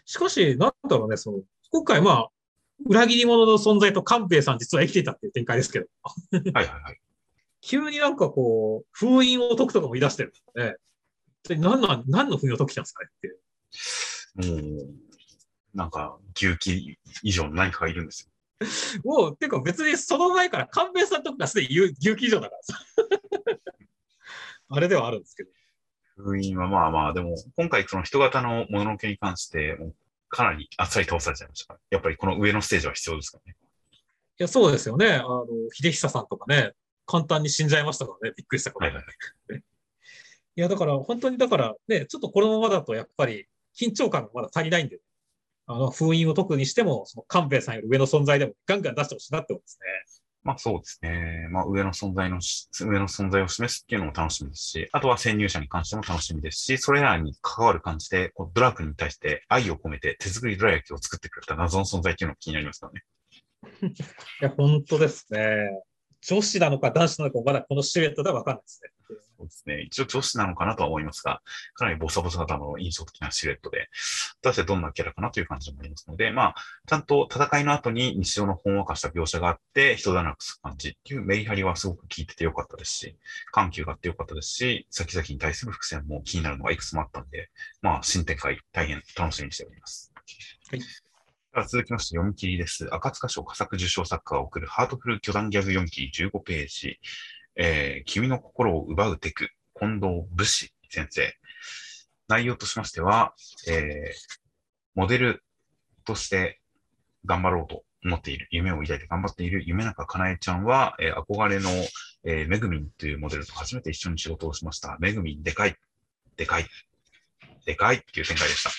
しかし、なんだろうね、その、今回まあ、裏切り者の存在と官兵衛さん実は生きていたっていう展開ですけど、はいはいはい。急になんかこう、封印を解くとかも言い出してるんで。で何なん、何の封印を解きたんですかねっていう。もう、なんか、牛気以上の何かがいるんですよ。もう、てか別にその前から勘弁さんとかがすでに牛牛気以上だからさ。あれではあるんですけど。封印はまあまあ、でも、今回その人型のもののけに関して、かなりあっさり倒されちゃいましたから。やっぱりこの上のステージは必要ですからね。いや、そうですよね。あの、秀久さんとかね、簡単に死んじゃいましたからね。びっくりしたから。はいはいはい。いや、だから、本当にだから、ね、ちょっとこのままだと、やっぱり、緊張感がまだ足りないんで、あの、封印を解くにしても、その、官兵衛さんより上の存在でも、ガンガン出してほしいなって思いますね。まあそうですね。まあ上の存在の、上の存在を示すっていうのも楽しみですし、あとは潜入者に関しても楽しみですし、それらに関わる感じで、こうドラクに対して愛を込めて手作りドラ焼きを作ってくれた謎の存在っていうのも気になりますからね。いや、本当ですね。女子なのか男子なのかまだこのシルエットでは分かんないですね。そうですね。一応女子なのかなとは思いますが、かなりボサボサ型の印象的なシルエットで、果たしてどんなキャラかなという感じもありますので、まあ、ちゃんと戦いの後に日常のほんわかした描写があって、人だなくす感じっていうメリハリはすごく効いててよかったですし、緩急があってよかったですし、先々に対する伏線も気になるのがいくつもあったんで、まあ、新展開大変楽しみにしております。はい続きまして読み切りです。赤塚賞佳作受賞作家が送るハートフル巨大ギャグ読み切り15ページ。えー君の心を奪うテク、近藤武士先生。内容としましては、えーモデルとして頑張ろうと思っている、夢を抱いて頑張っている夢中かなえちゃんは、えー憧れの、えーめぐみんというモデルと初めて一緒に仕事をしました。めぐみん、でかい、でかい、でかいっていう展開でした。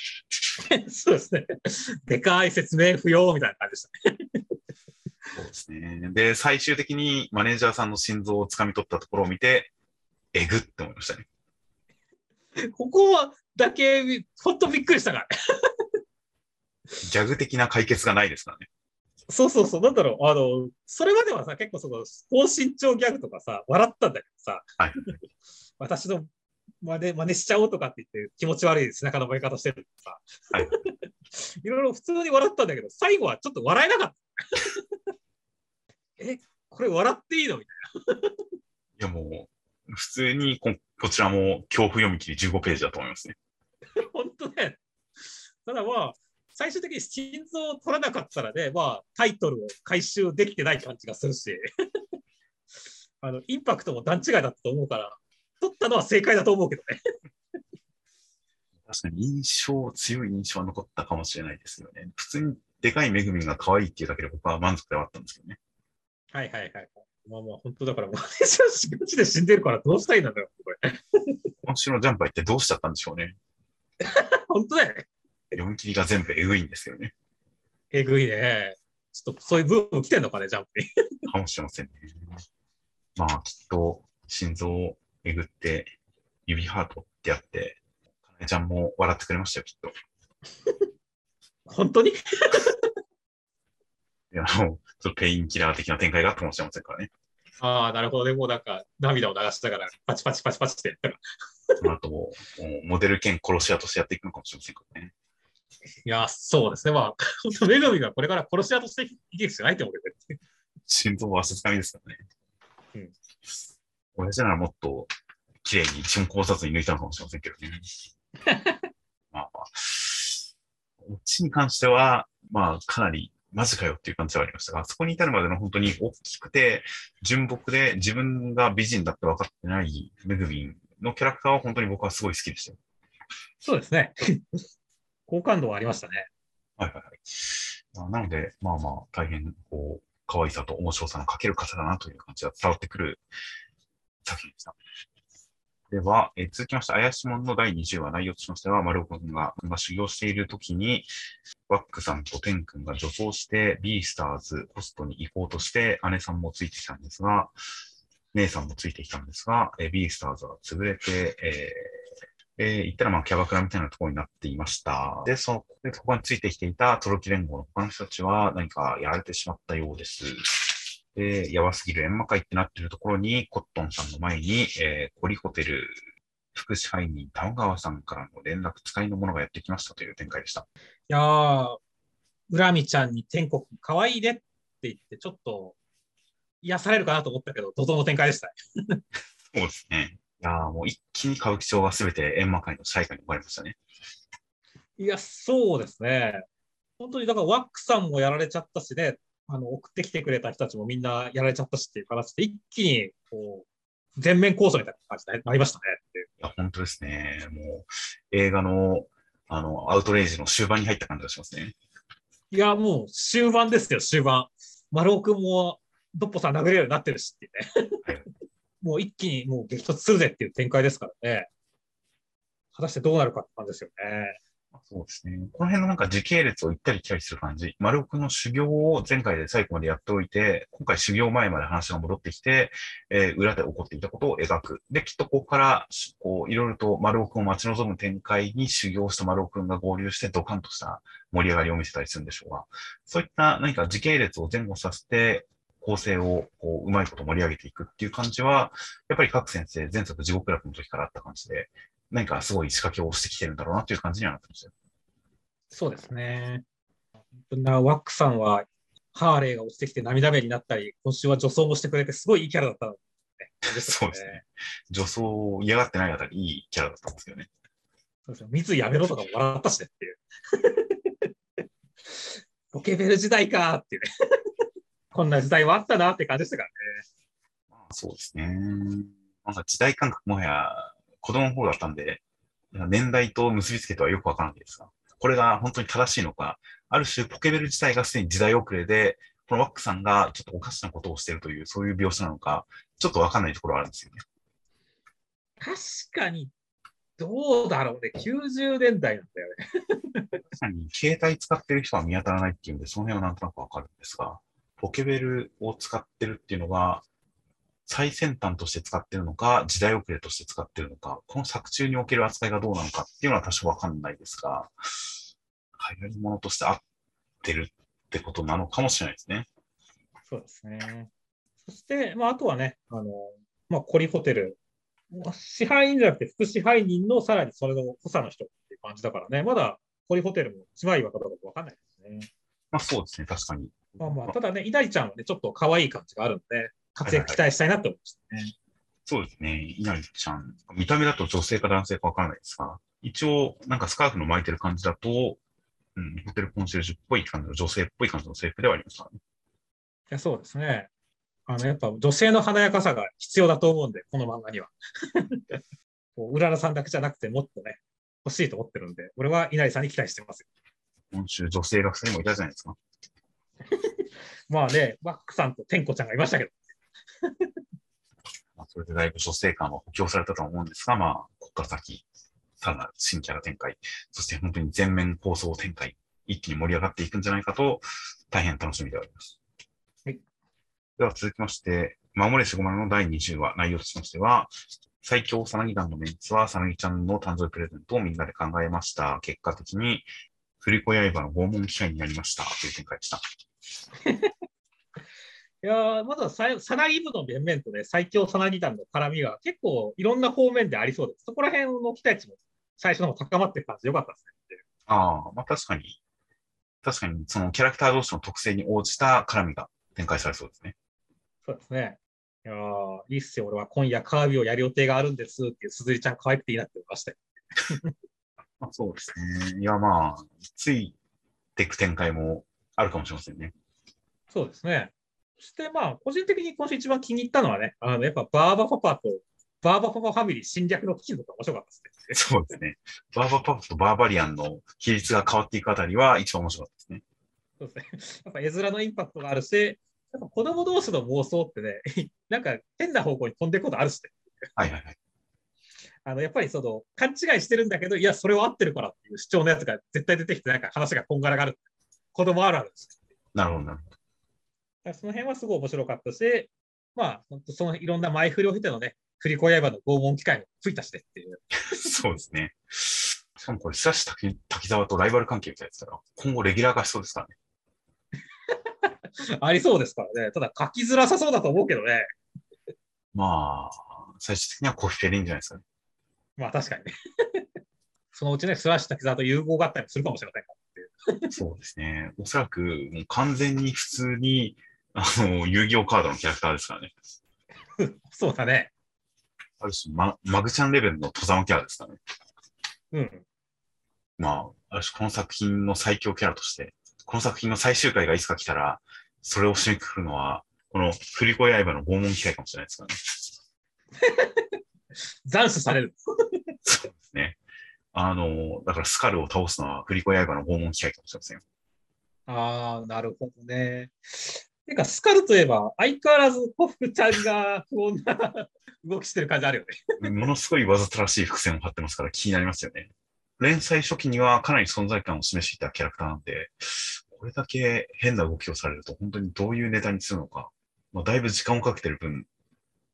そうですね。でかい説明不要みたいな感じでした。そうですね。で、最終的にマネージャーさんの心臓を掴み取ったところを見て、えぐって思いましたね。ここはだけ、本当びっくりしたから。ギャグ的な解決がないですからね。そうそうそう、なんだろう、あの、それまではさ、結構その、高身長ギャグとかさ、笑ったんだけどさ、はい私の真似真似しちゃおうとかって言って気持ち悪い背中の燃え方してるとさ、はい いろいろ普通に笑ったんだけど、最後はちょっと笑えなかった。え、これ笑っていいの？みたい いやもう、普通にここちらも恐怖読み切り15ページだと思いますね。な。本当ね。ただまあ、最終的に心臓を取らなかったらね、まあ、タイトルを回収できてない感じがするし、あの、インパクトも段違いだったと思うから、取ったのは正解だと思うけどね。確かに印象、強い印象は残ったかもしれないですよね。普通にでかいめぐみが可愛いっていうだけで僕は満足ではあったんですけどね。はいはいはい。まあまあ、本当だから、マネージャーガチで死んでるからどうしたらいいんだよ、これ。今週のジャンプは一体どうしちゃったんでしょうね。本当だよね。読み切りが全部エグいんですよね。えぐいね。ちょっとそういう部分来てんのかね、ジャンプに。かもしれませんね。まあ、きっと、心臓をえぐって、指ハートってやって、えちゃんも笑ってくれましたよ、きっと。本当に？いや、あの、ちょっとペインキラー的な展開があったかもしれませんからね。ああ、なるほどね。もうなんか、涙を流しながら、パチパチパチパチってやったら。その後も、もうモデル兼殺し屋としてやっていくのかもしれませんからね。いや、そうですね。まあ、本当、めぐみがこれから殺し屋として生きるしかないと思うけどね。心臓はわしづかみですからね。うん。親父ならもっと、綺麗に一問考察に抜いたのかもしれませんけどね。まあまあ、こっちに関しては、まあ、かなり、マジかよっていう感じはありましたが、そこに至るまでの本当に大きくて、純朴で自分が美人だって分かってないめぐみんのキャラクターは本当に僕はすごい好きでしたよ。そうですね。好感度はありましたね。はいはいはい。まあなので、まあまあ、大変、こう、可愛さと面白さのかける方だなという感じが伝わってくる作品でした。では、え続きまして、怪しもの第20話、内容としましては、丸岡君が君が修行している時に、ワックさんとテン君が女装して、ビースターズホストに行こうとして、姉さんもついてきたんですが、姉さんもついてきたんですが、えビースターズは潰れて、えーえー言ったらまあキャバクラみたいなところになっていました。で、その、でそこについてきていたトロキ連合の他の人たちは何かやられてしまったようです。で、やばすぎる閻魔会ってなってるところに、コットンさんの前に、えーコリホテル副支配人玉川さんからの連絡使いの者がやってきましたという展開でした。いやー、恨みちゃんに天国可愛いねって言って、ちょっと癒されるかなと思ったけど、怒涛の展開でしたね。そうですね。いやーもう一気に歌舞伎町がすべて閻魔会の支配下に生まれましたね。いや、そうですね。本当に、だからワックさんもやられちゃったしね、あの、送ってきてくれた人たちもみんなやられちゃったしっていう形で、一気に、こう、全面構想みたいな感じになりましたねいや、本当ですね。もう、映画の、あの、アウトレイジの終盤に入った感じがしますね。いや、もう終盤ですよ、終盤。丸尾くんも、ドッポさん殴れるようになってるしっていうね。はい もう一気にもう激突するぜっていう展開ですからね。果たしてどうなるかって感じですよね。そうですね。この辺のなんか時系列を行ったり来たりする感じ。丸尾くんの修行を前回で最後までやっておいて、今回修行前まで話が戻ってきて、えー裏で起こっていたことを描く。で、きっとここから、こう、いろいろと丸尾くんを待ち望む展開に修行した丸尾くんが合流してドカンとした盛り上がりを見せたりするんでしょうが、そういった何か時系列を前後させて、構成をこううまいこと盛り上げていくっていう感じは、やっぱり各先生、前作地獄楽の時からあった感じで、何かすごい仕掛けをしてきてるんだろうなっていう感じにはなってましたよ。そうですね。なワックさんは、ハーレーが落ちてきて涙目になったり、今週は女装もしてくれて、すごいいいキャラだったの、ね。そうですね。女装嫌がってないあたり、いいキャラだったんですけどね。そうですよ。三井やめろとかも笑ったしねっていう。ポケベル時代かーっていうね。こんな時代はあったなって感じでしたからね。まあ、そうですね。なんか時代感覚もはや子供の方だったんで、年代と結びつけてはよくわからないですが、これが本当に正しいのか、ある種ポケベル自体がすでに時代遅れで、このワックさんがちょっとおかしなことをしているという、そういう描写なのか、ちょっとわかんないところはあるんですよね。確かに、どうだろうね。90年代なんだよね。確かに携帯使ってる人は見当たらないっていうんで、その辺はなんとなくわかるんですが、ポケベルを使ってるっていうのが、最先端として使ってるのか、時代遅れとして使ってるのか、この作中における扱いがどうなのかっていうのは多少わかんないですが、流行り物として合ってるってことなのかもしれないですね。そうですね。そして、まあ、あとはね、あの、まあ、コリホテル。支配人じゃなくて副支配人のさらにそれの補佐の人っていう感じだからね、まだコリホテルも一枚岩かどうかわかんないですね。まあそうですね、確かに。まあまあ、ただね、稲荷ちゃんはね、ちょっと可愛い感じがあるんで、活躍期待したいなって思いましたね。そうですね、稲荷ちゃん。見た目だと女性か男性かわからないですが、一応、なんかスカーフの巻いてる感じだと、うん、ホテルコンシェルジュっぽい感じの女性っぽい感じの制服ではありますか？らね。いやそうですね。あの、やっぱ女性の華やかさが必要だと思うんで、この漫画には。こううららさんだけじゃなくて、もっとね、欲しいと思ってるんで、俺は稲荷さんに期待してますよ。今週女性が2人もいたじゃないですか。まあね、ワックさんと天子ちゃんがいましたけど、まあ、それでだいぶ女性感は補強されたとは思うんですが、まあ、ここから先、さらなる新キャラ展開、そして本当に全面構想展開、一気に盛り上がっていくんじゃないかと、大変楽しみであります。はい。では続きまして、守れしごまの第20話、内容としましては、最強さなぎ団のメンツは、さなぎちゃんの誕生日プレゼントをみんなで考えました。結果的に、振り子刃の拷問機会になりました。という展開でした。いやーまずはささなぎ部の面々とね、最強さなぎ団の絡みが結構いろんな方面でありそうです。そこら辺の期待値も最初の方高まってる感じでよかったですね。ああ、まあ確かに、確かにそのキャラクター同士の特性に応じた絡みが展開されそうですね。そうですね。いやーいいっすよ。俺は今夜カービィをやる予定があるんですっていう鈴木ちゃん可愛くていいなって思いましたよ。まあ、そうですね。いや、まあ、ついていく展開もあるかもしれませんね。そうですね。そしてまあ、個人的に今週一番気に入ったのはね、あの、やっぱバーバパパとバーバパパファミリー侵略の記事とか面白かったですね。そうですね。バーバパパとバーバリアンの比率が変わっていくあたりは一番面白かったですね。そうですね。やっぱ絵面のインパクトがあるし、やっぱ子供同士の妄想ってね、なんか変な方向に飛んでいくことあるしね。はいはいはい。あの、やっぱりその、勘違いしてるんだけど、いや、それは合ってるからっていう主張のやつが絶対出てきて、なんか話がこんがらがる。子供あるあるです。なるほど、なるほど。その辺はすごい面白かったし、まあ、本当そのいろんな前振りを経てのね、振り子刃の拷問機会もついたしねっていう。そうですね。しかもこれ、スラッシュ滝滝沢とライバル関係みたいですから、今後レギュラー化しそうですからね。ありそうですからね。ただ書きづらさそうだと思うけどね。まあ、最終的にはコフィフェでいいんじゃないですかね。まあ確かにね。そのうちね、スラッシュ滝沢と融合があったりもするかもしれませんから。そうですね。おそらく、もう完全に普通に、あの、遊戯王カードのキャラクターですからね。そうだね。ある種、ママグちゃんレベルの戸様キャラですからね。うん。まあ、ある種この作品の最強キャラとして、この作品の最終回がいつか来たら、それを締めくくるのは、この振り子刃の拷問機会かもしれないですからね。斬首される。そうですね。あの、だからスカルを倒すのは振り子刃の拷問機会かもしれませんよ。ああ、なるほどね。てか、スカルといえば、相変わらずコフちゃんが不穏な動きしてる感じあるよね。ものすごいわざとらしい伏線を張ってますから気になりますよね。連載初期にはかなり存在感を示していたキャラクターなんで、これだけ変な動きをされると本当にどういうネタにするのか、まあ、だいぶ時間をかけてる分、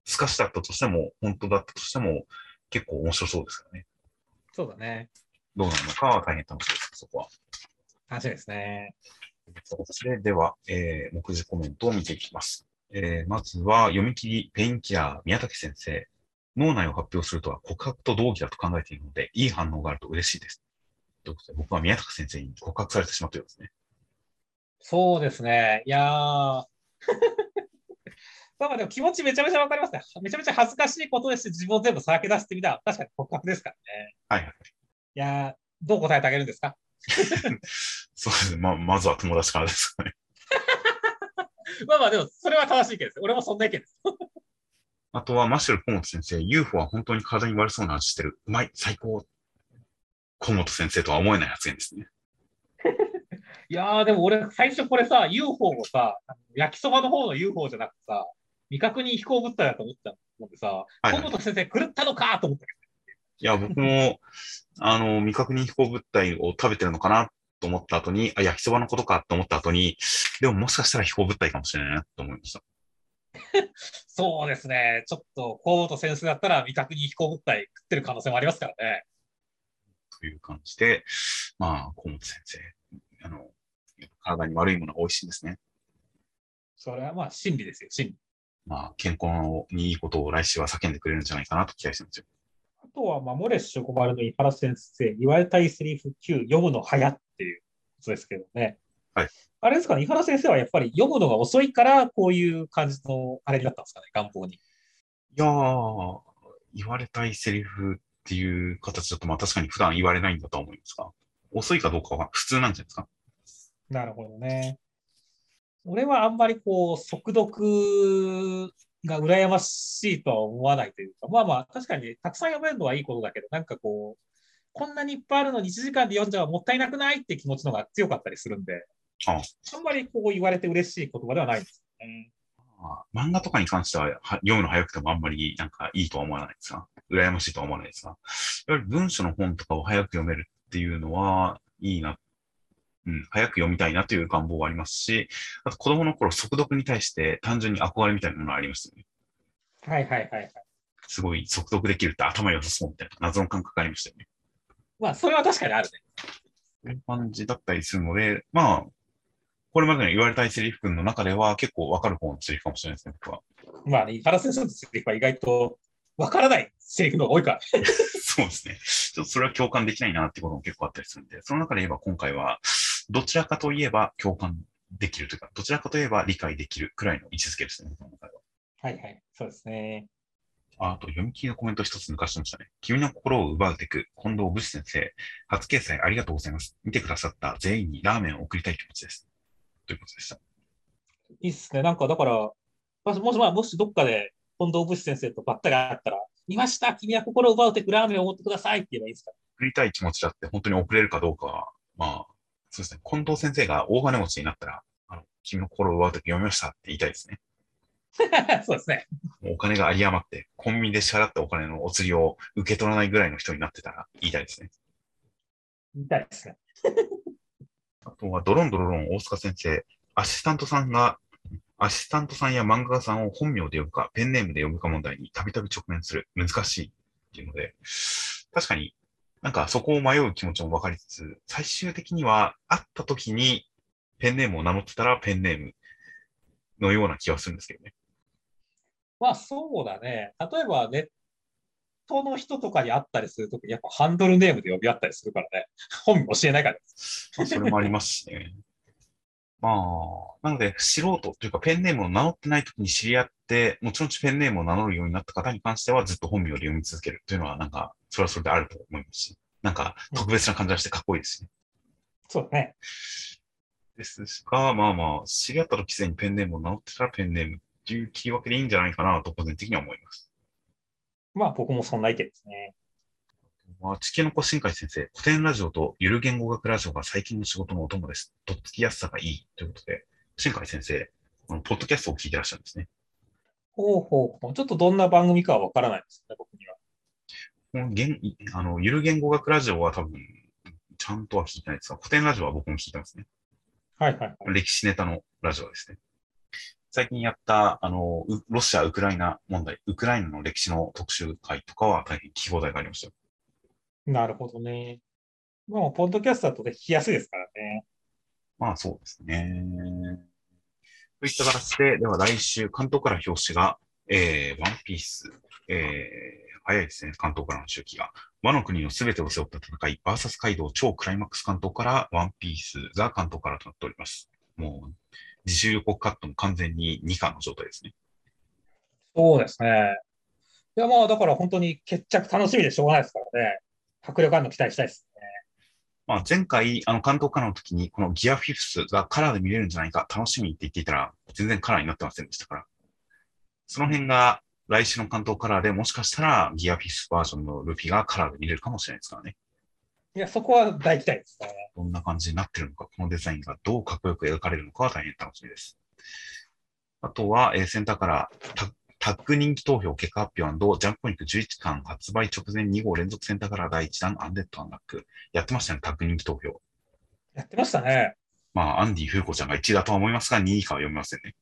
透かしだったとしても、本当だったとしても、結構面白そうですからね。そうだね。どうなるのかは大変楽しみです、そこは。楽しみですね。それでは、えー、目次コメントを見ていきます。えー、まずは、読み切りペインキラー宮武先生。脳内を発表するとは告白と同義だと考えているので、いい反応があると嬉しいです。ということで、僕は宮武先生に告白されてしまったようですね。そうですね。いやー。まあまあでも気持ちめちゃめちゃわかりますね。めちゃめちゃ恥ずかしいことですし、自分を全部さらけ出してみたら、確かに告白ですからね。はいはい。いやー、どう答えてあげるんですか？そうですね。まあ、まずは友達からですかね。まあまあでも、それは正しい意見です。俺もそんな意見です。あとは、マッシュル小本先生、UFO は本当に体に悪そうな味してる。うまい、最高。小本先生とは思えない発言ですね。いやー、でも俺、最初これさ、UFO をさ、焼きそばの方の UFO じゃなくてさ、未確認飛行物体だと思ったのでさ、はいはい小本先生狂ったのかと思ったけいや、僕も、あの、未確認飛行物体を食べてるのかなと思った後に、あ、焼きそばのことかと思った後に、でももしかしたら飛行物体かもしれないなと思いました。ど、そうですね、ちょっと、小本先生だったら未確認飛行物体食ってる可能性もありますからね。という感じで、まあ、小本先生、あの、体に悪いものが美味しいんですね。それはまあ、真理ですよ、真理。まあ、健康にいいことを来週は叫んでくれるんじゃないかなと期待してますよ。あとは、まあ、モレッシュ小丸の井原先生、言われたいセリフ9、読むの早っていうことですけどね。はい。あれですかね、井原先生はやっぱり読むのが遅いから、こういう感じのあれになったんですかね、願望に。いやー、言われたいセリフっていう形だと、まあ確かに普段言われないんだとは思いますが、遅いかどうかは普通なんじゃないですか？なるほどね。俺はあんまりこう、速読が羨ましいとは思わないというか、まあまあ、確かにたくさん読めるのはいいことだけど、なんかこう、こんなにいっぱいあるのに1時間で読んじゃもったいなくないって気持ちの方が強かったりするんで、あんまりこう言われて嬉しい言葉ではないんですよね。まあ漫画とかに関してはは読むの早くてもあんまりなんかいいとは思わないですが、羨ましいとは思わないですが、やはり文書の本とかを早く読めるっていうのはいいな、うん、早く読みたいなという願望はありますし、あと子供の頃速読に対して単純に憧れみたいなものがありますよね。はいはいはいはい。すごい速読できるって頭良さそうみたいな謎の感覚がありましたよね。まあ、それは確かにあるね。そういう感じだったりするので、まあ、これまでの言われたいセリフ君の中では結構わかる方のセリフかもしれないですね、僕は。まあ、ね、井原先生のセリフは意外とわからないセリフの方が多いから。そうですね。ちょっとそれは共感できないなっていうことも結構あったりするんで、その中で言えば今回は、どちらかといえば共感できるというか、どちらかといえば理解できるくらいの位置づけですね、は。はいはい。そうですね。ああと、読み切りのコメント一つ抜かしてましたね。君の心を奪うテク、近藤武士先生、初掲載ありがとうございます。見てくださった全員にラーメンを送りたい気持ちです。ということでした？いいっすね。なんか、だから、もし、もし、まあ、もしどっかで近藤武士先生とばったり会ったら、見ました君は心を奪うてくラーメンを持ってくださいって言えばいいですか？送りたい気持ちだって本当に送れるかどうかは、まあ、そうですね。近藤先生が大金持ちになったら、あの、君の心を奪うテク読みましたって言いたいですね。そうですね。お金が有り余って、コンビニで支払ったお金のお釣りを受け取らないぐらいの人になってたら言いたいですね。見たいですね。あとは、ドロンドロロン大塚先生、アシスタントさんが、アシスタントさんや漫画家さんを本名で呼ぶか、ペンネームで呼ぶか問題にたびたび直面する。難しいっていうので、確かになんかそこを迷う気持ちも分かりつつ、最終的には会った時にペンネームを名乗ってたらペンネームのような気はするんですけどね。まあ、そうだね。例えば、ネットの人とかに会ったりするとき、やっぱハンドルネームで呼び合ったりするからね。本名教えないから。まあ、それもありますしね。まあ、なので、素人というか、ペンネームを名乗ってない時に知り合って、後々ペンネームを名乗るようになった方に関しては、ずっと本名で読み続けるというのは、なんか、それはそれであると思いますし、なんか、特別な感じがしてかっこいいですね。そうだね。ですが、まあまあ、知り合った時すでにペンネームを名乗ってたらペンネームっていう切り分けでいいんじゃないかなと、個人的には思います。まあ僕もそんな意見ですね。まあ、地球の子新海先生、古典ラジオとゆる言語学ラジオが最近の仕事のお供です。とっつきやすさがいいということで、新海先生、このポッドキャストを聞いてらっしゃるんですね。ほうほうほう。ちょっとどんな番組かはわからないですね、僕には。この言あのゆる言語学ラジオは多分、ちゃんとは聞いてないですが、古典ラジオは僕も聞いてますね。はいはいはい。歴史ネタのラジオですね。最近やった、あの、うロシア・ウクライナ問題、ウクライナの歴史の特集会とかは大変聞き応えがありましたよ。なるほどね。まあ、ポッドキャストだとね聞きやすいですからね。まあそうですね。といった形で、では来週、関東から表紙が、えー、ワンピース、えー、早いですね、関東からの周期が。和の国のすべてを背負った戦い、バーサス街道超クライマックス関東からワンピースが関東からとなっております。もう、自主予告カットも完全に2巻の状態ですね。そうですね。いや、まあ、だから本当に決着楽しみでしょうがないですからね。迫力あるの期待したいですね。まあ、前回、あの、関東からの時に、このギアフィフスがカラーで見れるんじゃないか、楽しみって言っていたら、全然カラーになってませんでしたから。その辺が、来週の関東カラーでもしかしたら、ギアフィフスバージョンのルフィがカラーで見れるかもしれないですからね。いや、そこは大期待ですね。どんな感じになってるのか、このデザインがどうかっこよく描かれるのかは大変楽しみです。あとは、えーセンターからタタッグ人気投票結果発表ジャンプコニック11巻発売直前2号連続センターから第1弾アンデッドアンラック。やってましたね、タッグ人気投票。やってましたね。まあ、アンディ・フーコちゃんが1位だとは思いますが、2位以下は読みませんね。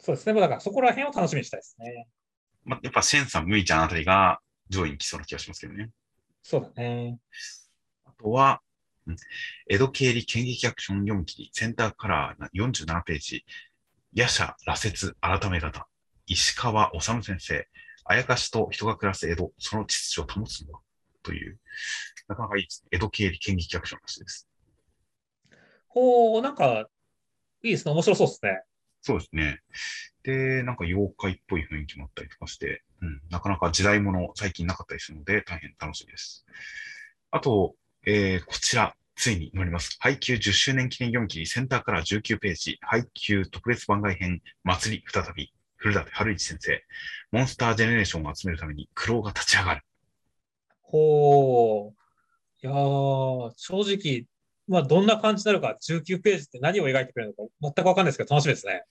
そうですね。まあだからそこら辺を楽しみにしたいですね。まあ、やっぱシェンさん、ムイちゃんあたりが上位に来そうな気がしますけどね。そうだね。あとは、うん江戸経理剣撃アクション読み切り、センターカラー47ページ、夜叉羅刹改め方、石川治先生、あやかしと人が暮らす江戸、その秩序を保つのは、という、なかなかいいですね。江戸経理剣撃アクションらしいです。ほう、なんか、いいですね。面白そうですね。そうですね。で、なんか妖怪っぽい雰囲気もあったりとかして、うん、なかなか時代物最近なかったりするので大変楽しみです。あと、えー、こちら、ついに乗ります。配給10周年記念読み切り、センターから19ページ、配給特別番外編、祭り再び、古舘春一先生、モンスタージェネレーションを集めるために苦労が立ち上がる。ほう。いやー、正直、まあどんな感じになるか、19ページって何を描いてくれるのか全くわかんないですけど、楽しみですね。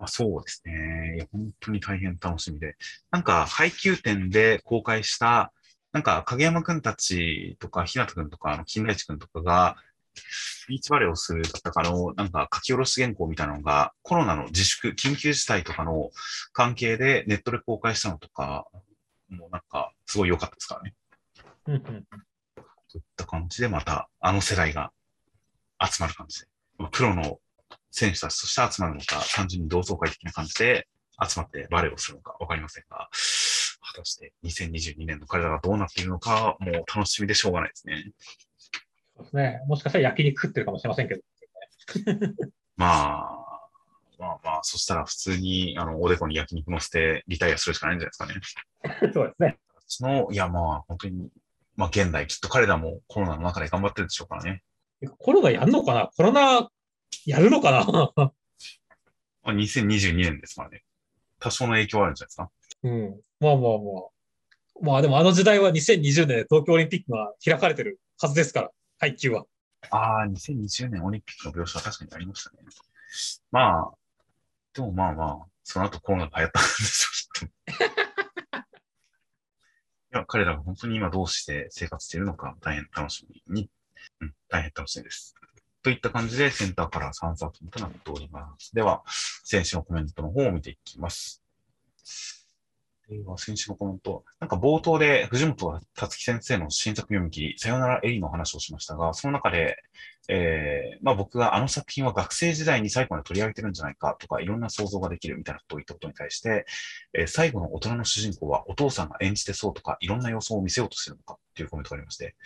まあ、そうですね。いや、本当に大変楽しみで。なんか、配給店で公開した、なんか、影山くんたちとか、ひなたくんとか、あの、金田一くんとかが、ビーチバレーをするだったかの、なんか、書き下ろし原稿みたいなのが、コロナの自粛、緊急事態とかの関係でネットで公開したのとか、もうなんか、すごい良かったですからね。うんうん。そういった感じで、また、あの世代が集まる感じで。プロの選手たちとして集まるのか、単純に同窓会的な感じで集まってバレーをするのかわかりませんが、果たして2022年の彼らがどうなっているのか、もう楽しみでしょうがないですね。そうですね。もしかしたら焼肉食ってるかもしれませんけど。まあ、まあまあ、そしたら普通に、あの、おでこに焼肉乗せてリタイアするしかないんじゃないですかね。そうですね。その、いやまあ、本当に、まあ現代、きっと彼らもコロナの中で頑張ってるでしょうからね。コロナやんのかな？コロナやるのかな？ま あ、2022年ですからね。多少の影響はあるんじゃないですか？うん。まあまあまあ。まあでもあの時代は2020年で東京オリンピックが開かれてるはずですから、配球は。ああ、2020年オリンピックの描写は確かにありましたね。まあ、でもまあまあ、その後コロナが流行ったんでしょうきっと。いや、彼らが本当に今どうして生活しているのか大変楽しみに、うん、大変楽しみです。といった感じでセンターから3作品となっております。では、先週のコメントの方を見ていきます。では、先週のコメント。なんか冒頭で藤本達樹先生の新作読み切り、さよならエリの話をしましたが、その中で、えー、まあ僕があの作品は学生時代に最後まで取り上げてるんじゃないかとか、いろんな想像ができるみたいなことを言ったことに対して、えー最後の大人の主人公はお父さんが演じてそうとか、いろんな予想を見せようとしてるのかっていうコメントがありまして、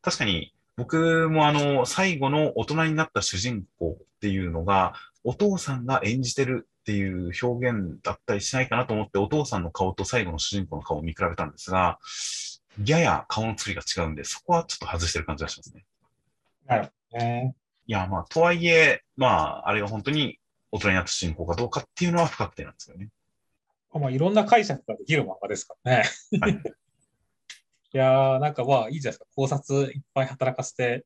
確かに僕もあの、最後の大人になった主人公っていうのが、お父さんが演じてるっていう表現だったりしないかなと思って、お父さんの顔と最後の主人公の顔を見比べたんですが、やや顔の作りが違うんで、そこはちょっと外してる感じがしますね。なるほどね。いや、まあ、とはいえ、まあ、あれが本当に大人になった進行かどうかっていうのは不確定なんですよね。まあ、いろんな解釈ができる漫画ですからね。はい。いやー、なんかまあいいじゃないですか。考察いっぱい働かせて、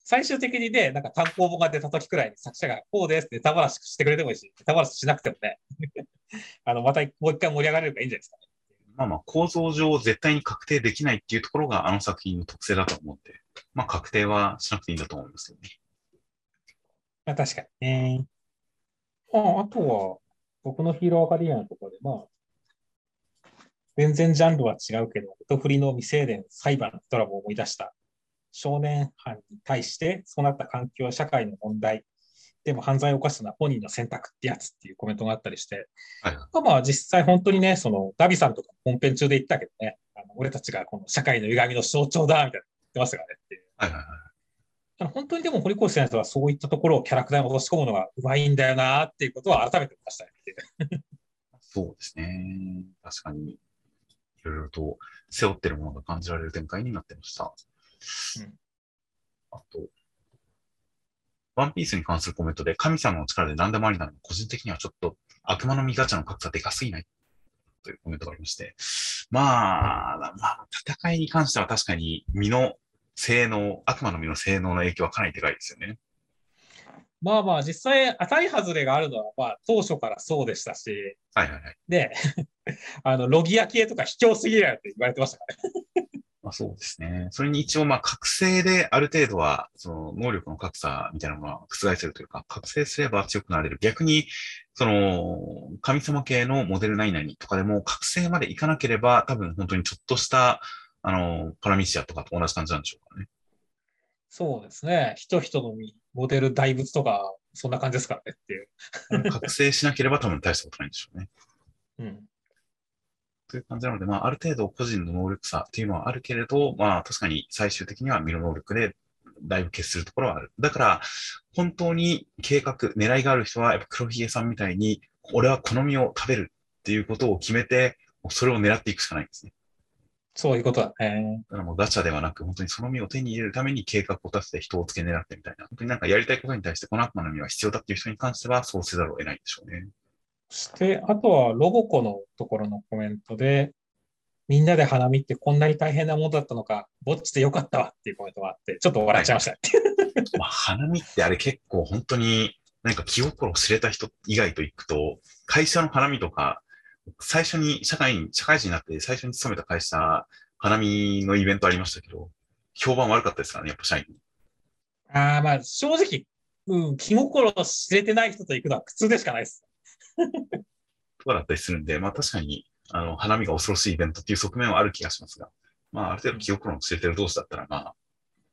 最終的にね、なんか単行本が出た時くらいに作者がこうですってネタ話してくれてもいいし、ネタ話しなくてもね、あの、またもう一回盛り上がれるからいいんじゃないですかね。まあまあ、構造上絶対に確定できないっていうところがあの作品の特性だと思って、まあ、確定はしなくていいんだと思いますよね。まあ確かにね。まあ、あとは、僕のヒーローアカデミアのところで、まあ、全然ジャンルは違うけど、音振りの未成年裁判ドラマを思い出した少年犯に対して、そうなった環境、社会の問題、でも犯罪を犯したのは本人の選択ってやつっていうコメントがあったりして、はい。まあまあ実際本当にね、そのダビさんとか本編中で言ったけどね、あの俺たちがこの社会の歪みの象徴だみたいな言ってましたからねっていう。はいはい本当にでも堀越先生はそういったところをキャラクターに落とし込むのがうまいんだよなっていうことは改めて思いましたね。そうですね。確かに、いろいろと背負ってるものが感じられる展開になってました。うんあと、ワンピースに関するコメントで、神様の力で何でもありなのに、個人的にはちょっと悪魔の実ガチャの格差でかすぎないというコメントがありまして、まあ、まあ、戦いに関しては確かに身の性能、悪魔の実の性能の影響はかなりでかいですよね。まあまあ実際当たり外れがあるのはまあ当初からそうでしたし、はいはいはい。で、あの、ロギア系とか卑怯すぎるやろって言われてましたからね。まあそうですね。それに一応まあ覚醒である程度は、その能力の格差みたいなものは覆せるというか、覚醒すれば強くなれる。逆に、その、神様系のモデル何々とかでも覚醒までいかなければ、多分本当にちょっとした、あの、パラミシアとかと同じ感じなんでしょうかね。そうですね。人人のみモデル大仏とか、そんな感じですからねっていう。覚醒しなければ多分大したことないんでしょうね。うん。という感じなので、まあ、ある程度個人の能力差っていうのはあるけれど、まあ、確かに最終的には身の能力でだいぶ決するところはある。だから、本当に計画、狙いがある人は、やっぱ黒ひげさんみたいに、俺はこの実を食べるっていうことを決めて、それを狙っていくしかないんですね。そういうことだね。だからもうガチャではなく、本当にその実を手に入れるために計画を立てて人をつけ狙ってみたいな。本当になんかやりたいことに対してこの悪魔の実は必要だっていう人に関しては、そうせざるを得ないんでしょうね。そして、あとはロボコのところのコメントで、みんなで花見ってこんなに大変なものだったのか、ぼっちでよかったわっていうコメントがあって、ちょっと笑っちゃいましたね。まあ、花見ってあれ結構本当に、なんか気心を知れた人以外と行くと、会社の花見とか、最初に社会に、社会人になって最初に勤めた会社、花見のイベントありましたけど、評判悪かったですからね、やっぱ社員。ああ、まあ正直、うん、気心を知れてない人と行くのは苦痛でしかないです。とかだったりするんで、まあ確かに、あの、花見が恐ろしいイベントっていう側面はある気がしますが、まあある程度気心を知れてる同士だったら、まあ、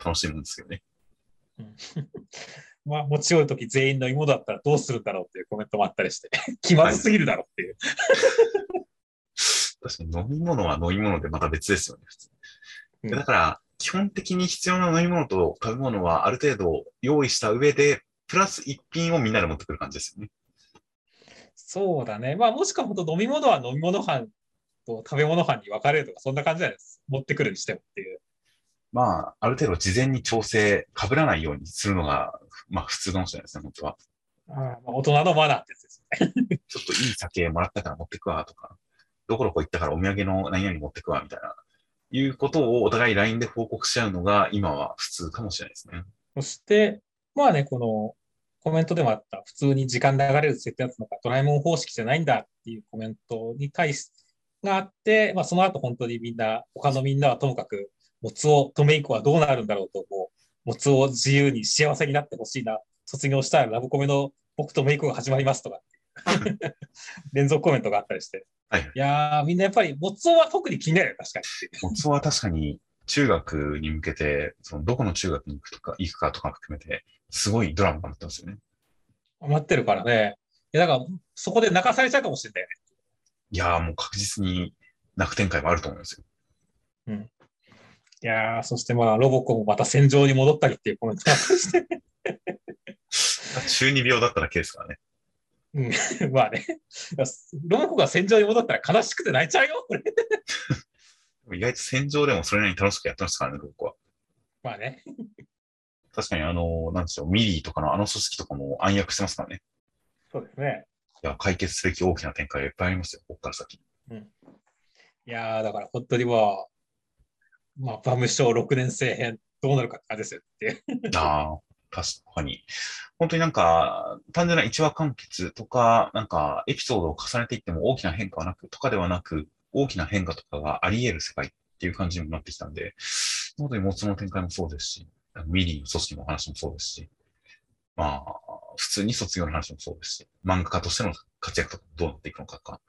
楽しいもんですけどね。まあ持ち寄るとき全員の芋だったらどうするんだろうっていうコメントもあったりして、気まずすぎるだろうっていう。確かに飲み物は飲み物でまた別ですよね、普通。うんだから、基本的に必要な飲み物と食べ物はある程度用意した上で、プラス一品をみんなで持ってくる感じですよね。そうだね。まあもしか本当飲み物は飲み物班と食べ物班に分かれるとか、そんな感じじゃないです。持ってくるにしてもっていう。まあ、ある程度事前に調整、被らないようにするのが、まあ普通かもしれないですね、本当は。あ大人のマナーってやつですね。ちょっといい酒もらったから持ってくわ、とか、どこどこ行ったからお土産の何々持ってくわ、みたいな、いうことをお互い LINE で報告し合うのが今は普通かもしれないですね。そして、まあね、このコメントでもあった、普通に時間流れる設定だったのか、ドラえもん方式じゃないんだっていうコメントに対し、があって、まあその後本当にみんな、他のみんなはともかく、もつを、とめいこはどうなるんだろうと、もう、もつを自由に幸せになってほしいな、卒業したらラブコメの僕とメイクが始まりますとか、連続コメントがあったりして。はい。いやー、みんなやっぱり、もつおは特に気になるよ、確かに。もつおは確かに中学に向けて、そのどこの中学に行くとか、行くかとか含めて、すごいドラマがなってますよね。待ってるからね。いや、だから、そこで泣かされちゃうかもしれないね。いやーもう確実に泣く展開もあると思いますよ。いやー、そしてまあ、ロボコもまた戦場に戻ったりっていうコメントがして。中二病だっただけですからね。うん、まあね。ロボコが戦場に戻ったら悲しくて泣いちゃうよ、これ。意外と戦場でもそれなりに楽しくやってましたからね、僕は。まあね。確かにあの、なんでしょう、ミリーとかのあの組織とかも暗躍してますからね。そうですね。いや、解決すべき大きな展開がいっぱいありますよ、ここから先。いやー、だから本当にまあ、まあ、バム賞6年生編、どうなるかって感じですよっていう。ああ、確かに。本当になんか、単純な一話完結とか、なんか、エピソードを重ねていっても大きな変化はなく、とかではなく、大きな変化とかがあり得る世界っていう感じにもなってきたんで、本当にモツの展開もそうですし、ミリーの組織の話もそうですし、まあ、普通に卒業の話もそうですし、漫画家としての活躍とかどうなっていくのかとか、本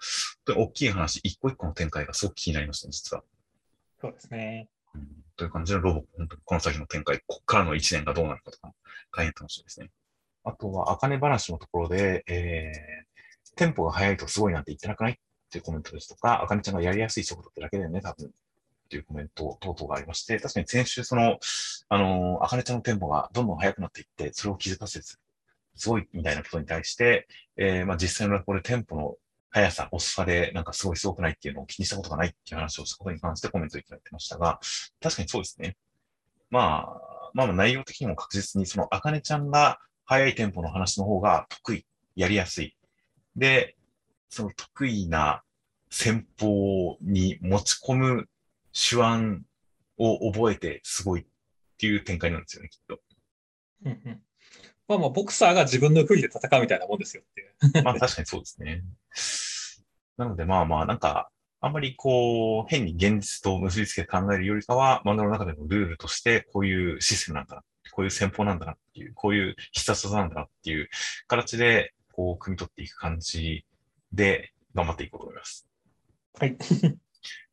当に大きい話、一個一個の展開がすごく気になりましたね、実は。そうですね。うんという感じのロボ、本当にこの先の展開、こっからの1年がどうなるかとか、大変楽しみですね。あとは、あかね話のところで、えー、テンポが速いとすごいなんて言ってなくないっていうコメントですとか、あかねちゃんがやりやすい速度ってだけだよね、多分。っていうコメント等々がありまして、確かに先週その、あのー、あかねちゃんのテンポがどんどん速くなっていって、それを気づかせず、すごいみたいなことに対して、えー、まあ実際のこれテンポの速さ、遅さでなんかすごいすごくないっていうのを気にしたことがないっていう話をしたことに関してコメントいただいてましたが、確かにそうですね。まあ、まあ内容的にも確実にその、あかねちゃんが速いテンポの話の方が得意、やりやすい。で、その得意な戦法に持ち込む手腕を覚えてすごいっていう展開なんですよね、きっと。まあまあ、ボクサーが自分の国で戦うみたいなもんですよっていう。まあ確かにそうですね。なのでまあまあなんか、あんまりこう、変に現実と結びつけて考えるよりかは、漫画の中でのルールとして、こういうシステムなんだな、こういう戦法なんだなっていう、こういう必殺技なんだなっていう形で、こう、組み取っていく感じで頑張っていこうと思います。はい。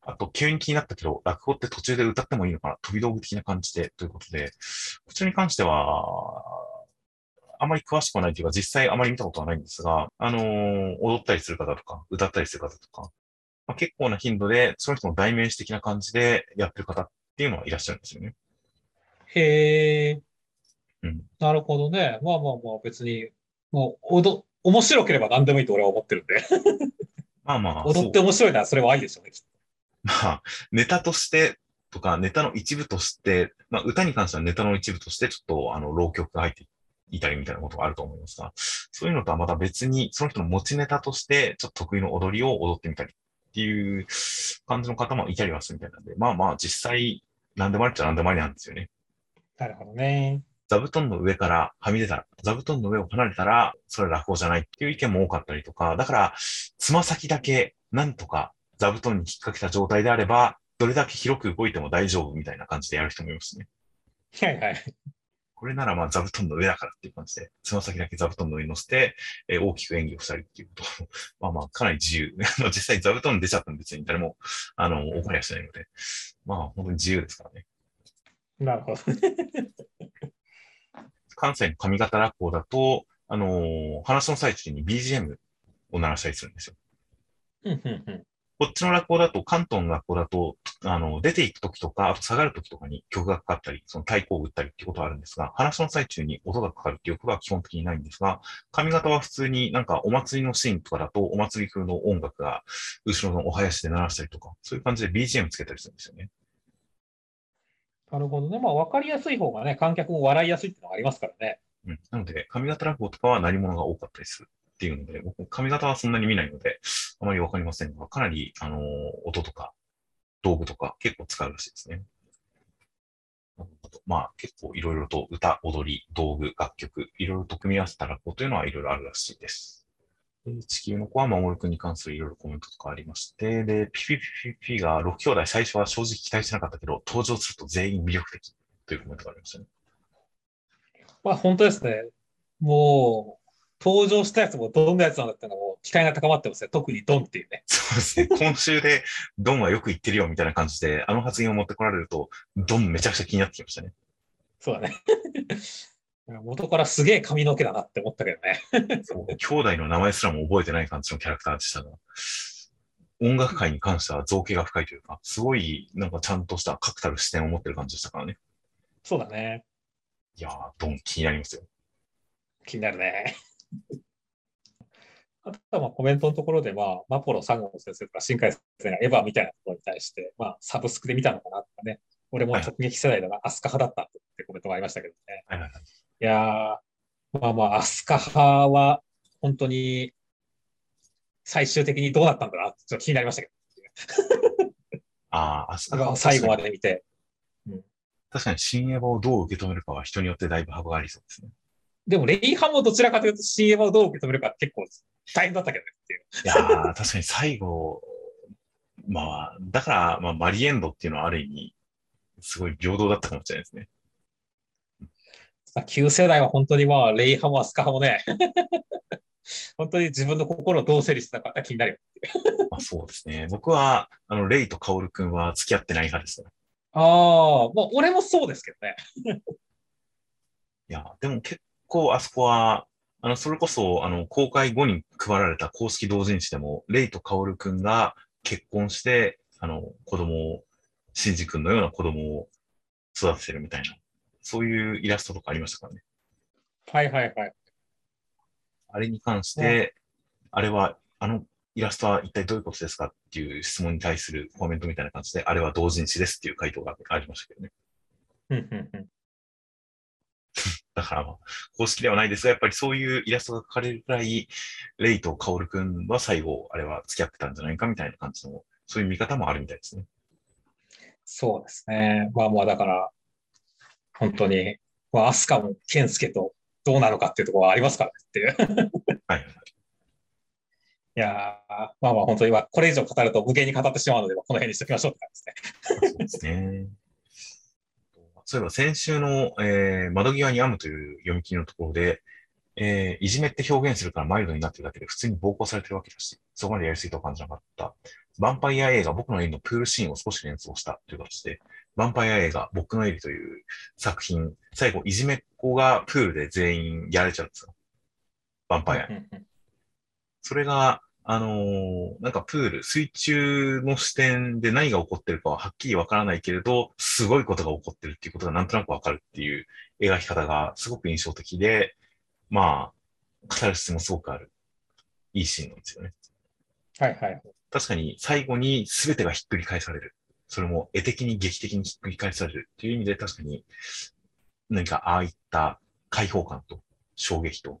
あと、急に気になったけど、落語って途中で歌ってもいいのかな飛び道具的な感じで、ということで、こちらに関しては、あまり詳しくはないというか、実際あまり見たことはないんですが、あのー踊ったりする方とか、歌ったりする方とか、まあ、結構な頻度で、その人の代名詞的な感じでやってる方っていうのはいらっしゃるんですよね。へえ。うんなるほどね。まあまあまあ、別に、もう、おど、面白ければ何でもいいと俺は思ってるんで。まあまあ、踊って面白いならそれは愛でしょうね、きっまあ、ネタとしてとか、ネタの一部として、まあ、歌に関してはネタの一部として、ちょっと、あの、浪曲が入っていたりみたいなことがあると思いますが、そういうのとはまた別に、その人の持ちネタとして、ちょっと得意の踊りを踊ってみたりっていう感じの方もいたりはするみたいなんで、まあまあ、実際、何でもありっちゃ何でもありなんですよね。と。なるほどね。座布団の上からはみ出たら、座布団の上を離れたら、それは落語じゃないっていう意見も多かったりとか、だから、つま先だけ、なんとか座布団に引っ掛けた状態であれば、どれだけ広く動いても大丈夫みたいな感じでやる人もいますね。はいはい。これならまあ座布団の上だからっていう感じで、つま先だけ座布団の上に乗せて、えー大きく演技をしたりっていうことを まあまあ、かなり自由。ま あ実際座布団出ちゃったんで別に誰も、あの、怒りはしないので、まあ本当に自由ですからね。なるほど。関西の上方落語だと、あのー話の最中に BGM を鳴らしたりするんですよ。うんうんうんこっちの落語だと、関東の学校だと、あの、出ていくときとか、あと下がるときとかに曲がかかったり、その太鼓を打ったりっていうことはあるんですが、話の最中に音がかかるっていうことは基本的にないんですが、髪型は普通になんかお祭りのシーンとかだと、お祭り風の音楽が後ろのお囃子で鳴らしたりとか、そういう感じで BGM つけたりするんですよね。なるほどね。まあ、わかりやすい方がね、観客も笑いやすいっていうのがありますからね。うん。なので、髪型落語とかは何者が多かったりするっていうので、僕、髪型はそんなに見ないので、あまりわかりませんが、かなり、あの音とか、道具とか結構使うらしいですね。まあ、結構いろいろと歌、踊り、道具、楽曲、いろいろと組み合わせた落語というのはいろいろあるらしいです。で地球の子は守君に関するいろいろコメントとかありまして、で、ピピピピピが6兄弟最初は正直期待してなかったけど、登場すると全員魅力的というコメントがありましたね。まあ、本当ですね。もう、登場したやつもどんなやつなんだってのはもう期待が高まってますね。特にドンっていうね。そうですね。今週で、ドンはよく言ってるよみたいな感じで、あの発言を持ってこられると、ドンめちゃくちゃ気になってきましたね。そうだね。元からすげえ髪の毛だなって思ったけどね。そう兄弟の名前すらも覚えてない感じのキャラクターでしたが、音楽界に関しては造形が深いというか、すごいなんかちゃんとした確たる視点を持ってる感じでしたからね。そうだね。いやー、ドン気になりますよ。気になるね。あとはまあコメントのところで、まあ、マポロ3号先生とか新海先生がエヴァみたいなところに対して、まあ、サブスクで見たのかなとかね、俺も直撃世代だな、アスカ派だったってコメントがありましたけどね。はいはいはい。いやー、まあまあ、アスカ派は、本当に、最終的にどうなったんだなって、ちょっと気になりましたけ ああ、アスカど、は最後まで。で見て。確かに新エヴァをどう受け止めるかは人によってだいぶ幅がありそうですね。でも、レイハもどちらかというと CM をどう受け止めるか結構大変だったけどねっていう。いやー、確かに最後、まあ、だから、まあ、マリエンドっていうのはある意味、すごい平等だったかもしれないですね。さ旧世代は本当にまあ、レイ派もアスカ派もね、本当に自分の心をどう整理したか気になるよ。まあ、そうですね。僕は、あの、レイとカオル君は付き合ってない派ですね。ああ、もう俺もそうですけどね。いや、でも結構あそこは、あの、それこそ、あの、公開後に配られた公式同人誌でも、レイとカオル君が結婚して、あの、子供を、シンジ君のような子供を育ててるみたいな、そういうイラストとかありましたからね。はいはいはい。あれに関して、あれは、あのイラストは一体どういうことですかっていう質問に対するコメントみたいな感じで、あれは同人誌ですっていう回答がありましたけどね。うんうんうんだからまあ、公式ではないですが、やっぱりそういうイラストが描かれるくらい、レイとカオルくんは最後、あれは付き合ってたんじゃないかみたいな感じの、そういう見方もあるみたいですね。そうですね。まあまあ、だから、本当に、まあ、アスカもケンスケとどうなのかっていうところはありますからねっていう。はい。いやー、まあまあ、本当に、まあ、これ以上語ると無限に語ってしまうので、この辺にしておきましょうって感じですね。そうですね。そういえば先週の、えー窓際に編むという読み切りのところで、えーいじめって表現するからマイルドになってるだけで普通に暴行されてるわけだし、そこまでやりすぎとは感じなかった。ヴァンパイア映画、僕のエリのプールシーンを少し連想したという形で、ヴァンパイア映画、僕のエリという作品、最後、いじめっ子がプールで全員やられちゃうんですよ。ヴァンパイアそれが、あのーなんかプール、水中の視点で何が起こってるかははっきりわからないけれど、すごいことが起こってるっていうことがなんとなくわかるっていう描き方がすごく印象的で、まあ、語る質もすごくある。いいシーンなんですよね。はいはい。確かに最後に全てがひっくり返される。それも絵的に劇的にひっくり返されるっていう意味で確かに何かああいった解放感と衝撃と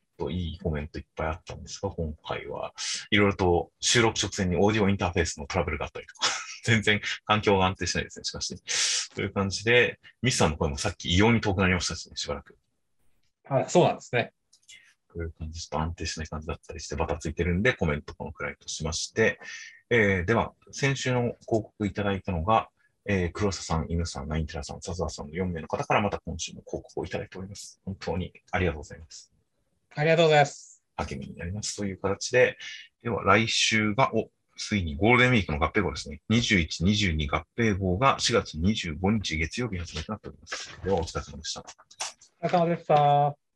といいコメントいっぱいあったんですが、今回はいろいろと収録直前にオーディオインターフェースのトラブルがあったりとか、全然環境が安定しないですね、しかし。という感じで、ミスさんの声もさっき異様に遠くなりましたしね、しばらく。はい、そうなんですね。こういう感じ、ちょっと安定しない感じだったりして、バタついてるんで、コメントこのくらいとしまして、えー、では、先週の広告いただいたのが、えー、黒瀬さん、犬さん、ナインテラさん、笹田さんの4名の方からまた今週も広告をいただいております。本当にありがとうございます。ありがとうございます。励みになります。という形で、では来週が、お、ついにゴールデンウィークの合併号ですね。21、22合併号が4月25日月曜日発売となっております。では、お疲れ様でした。お疲れ様でした。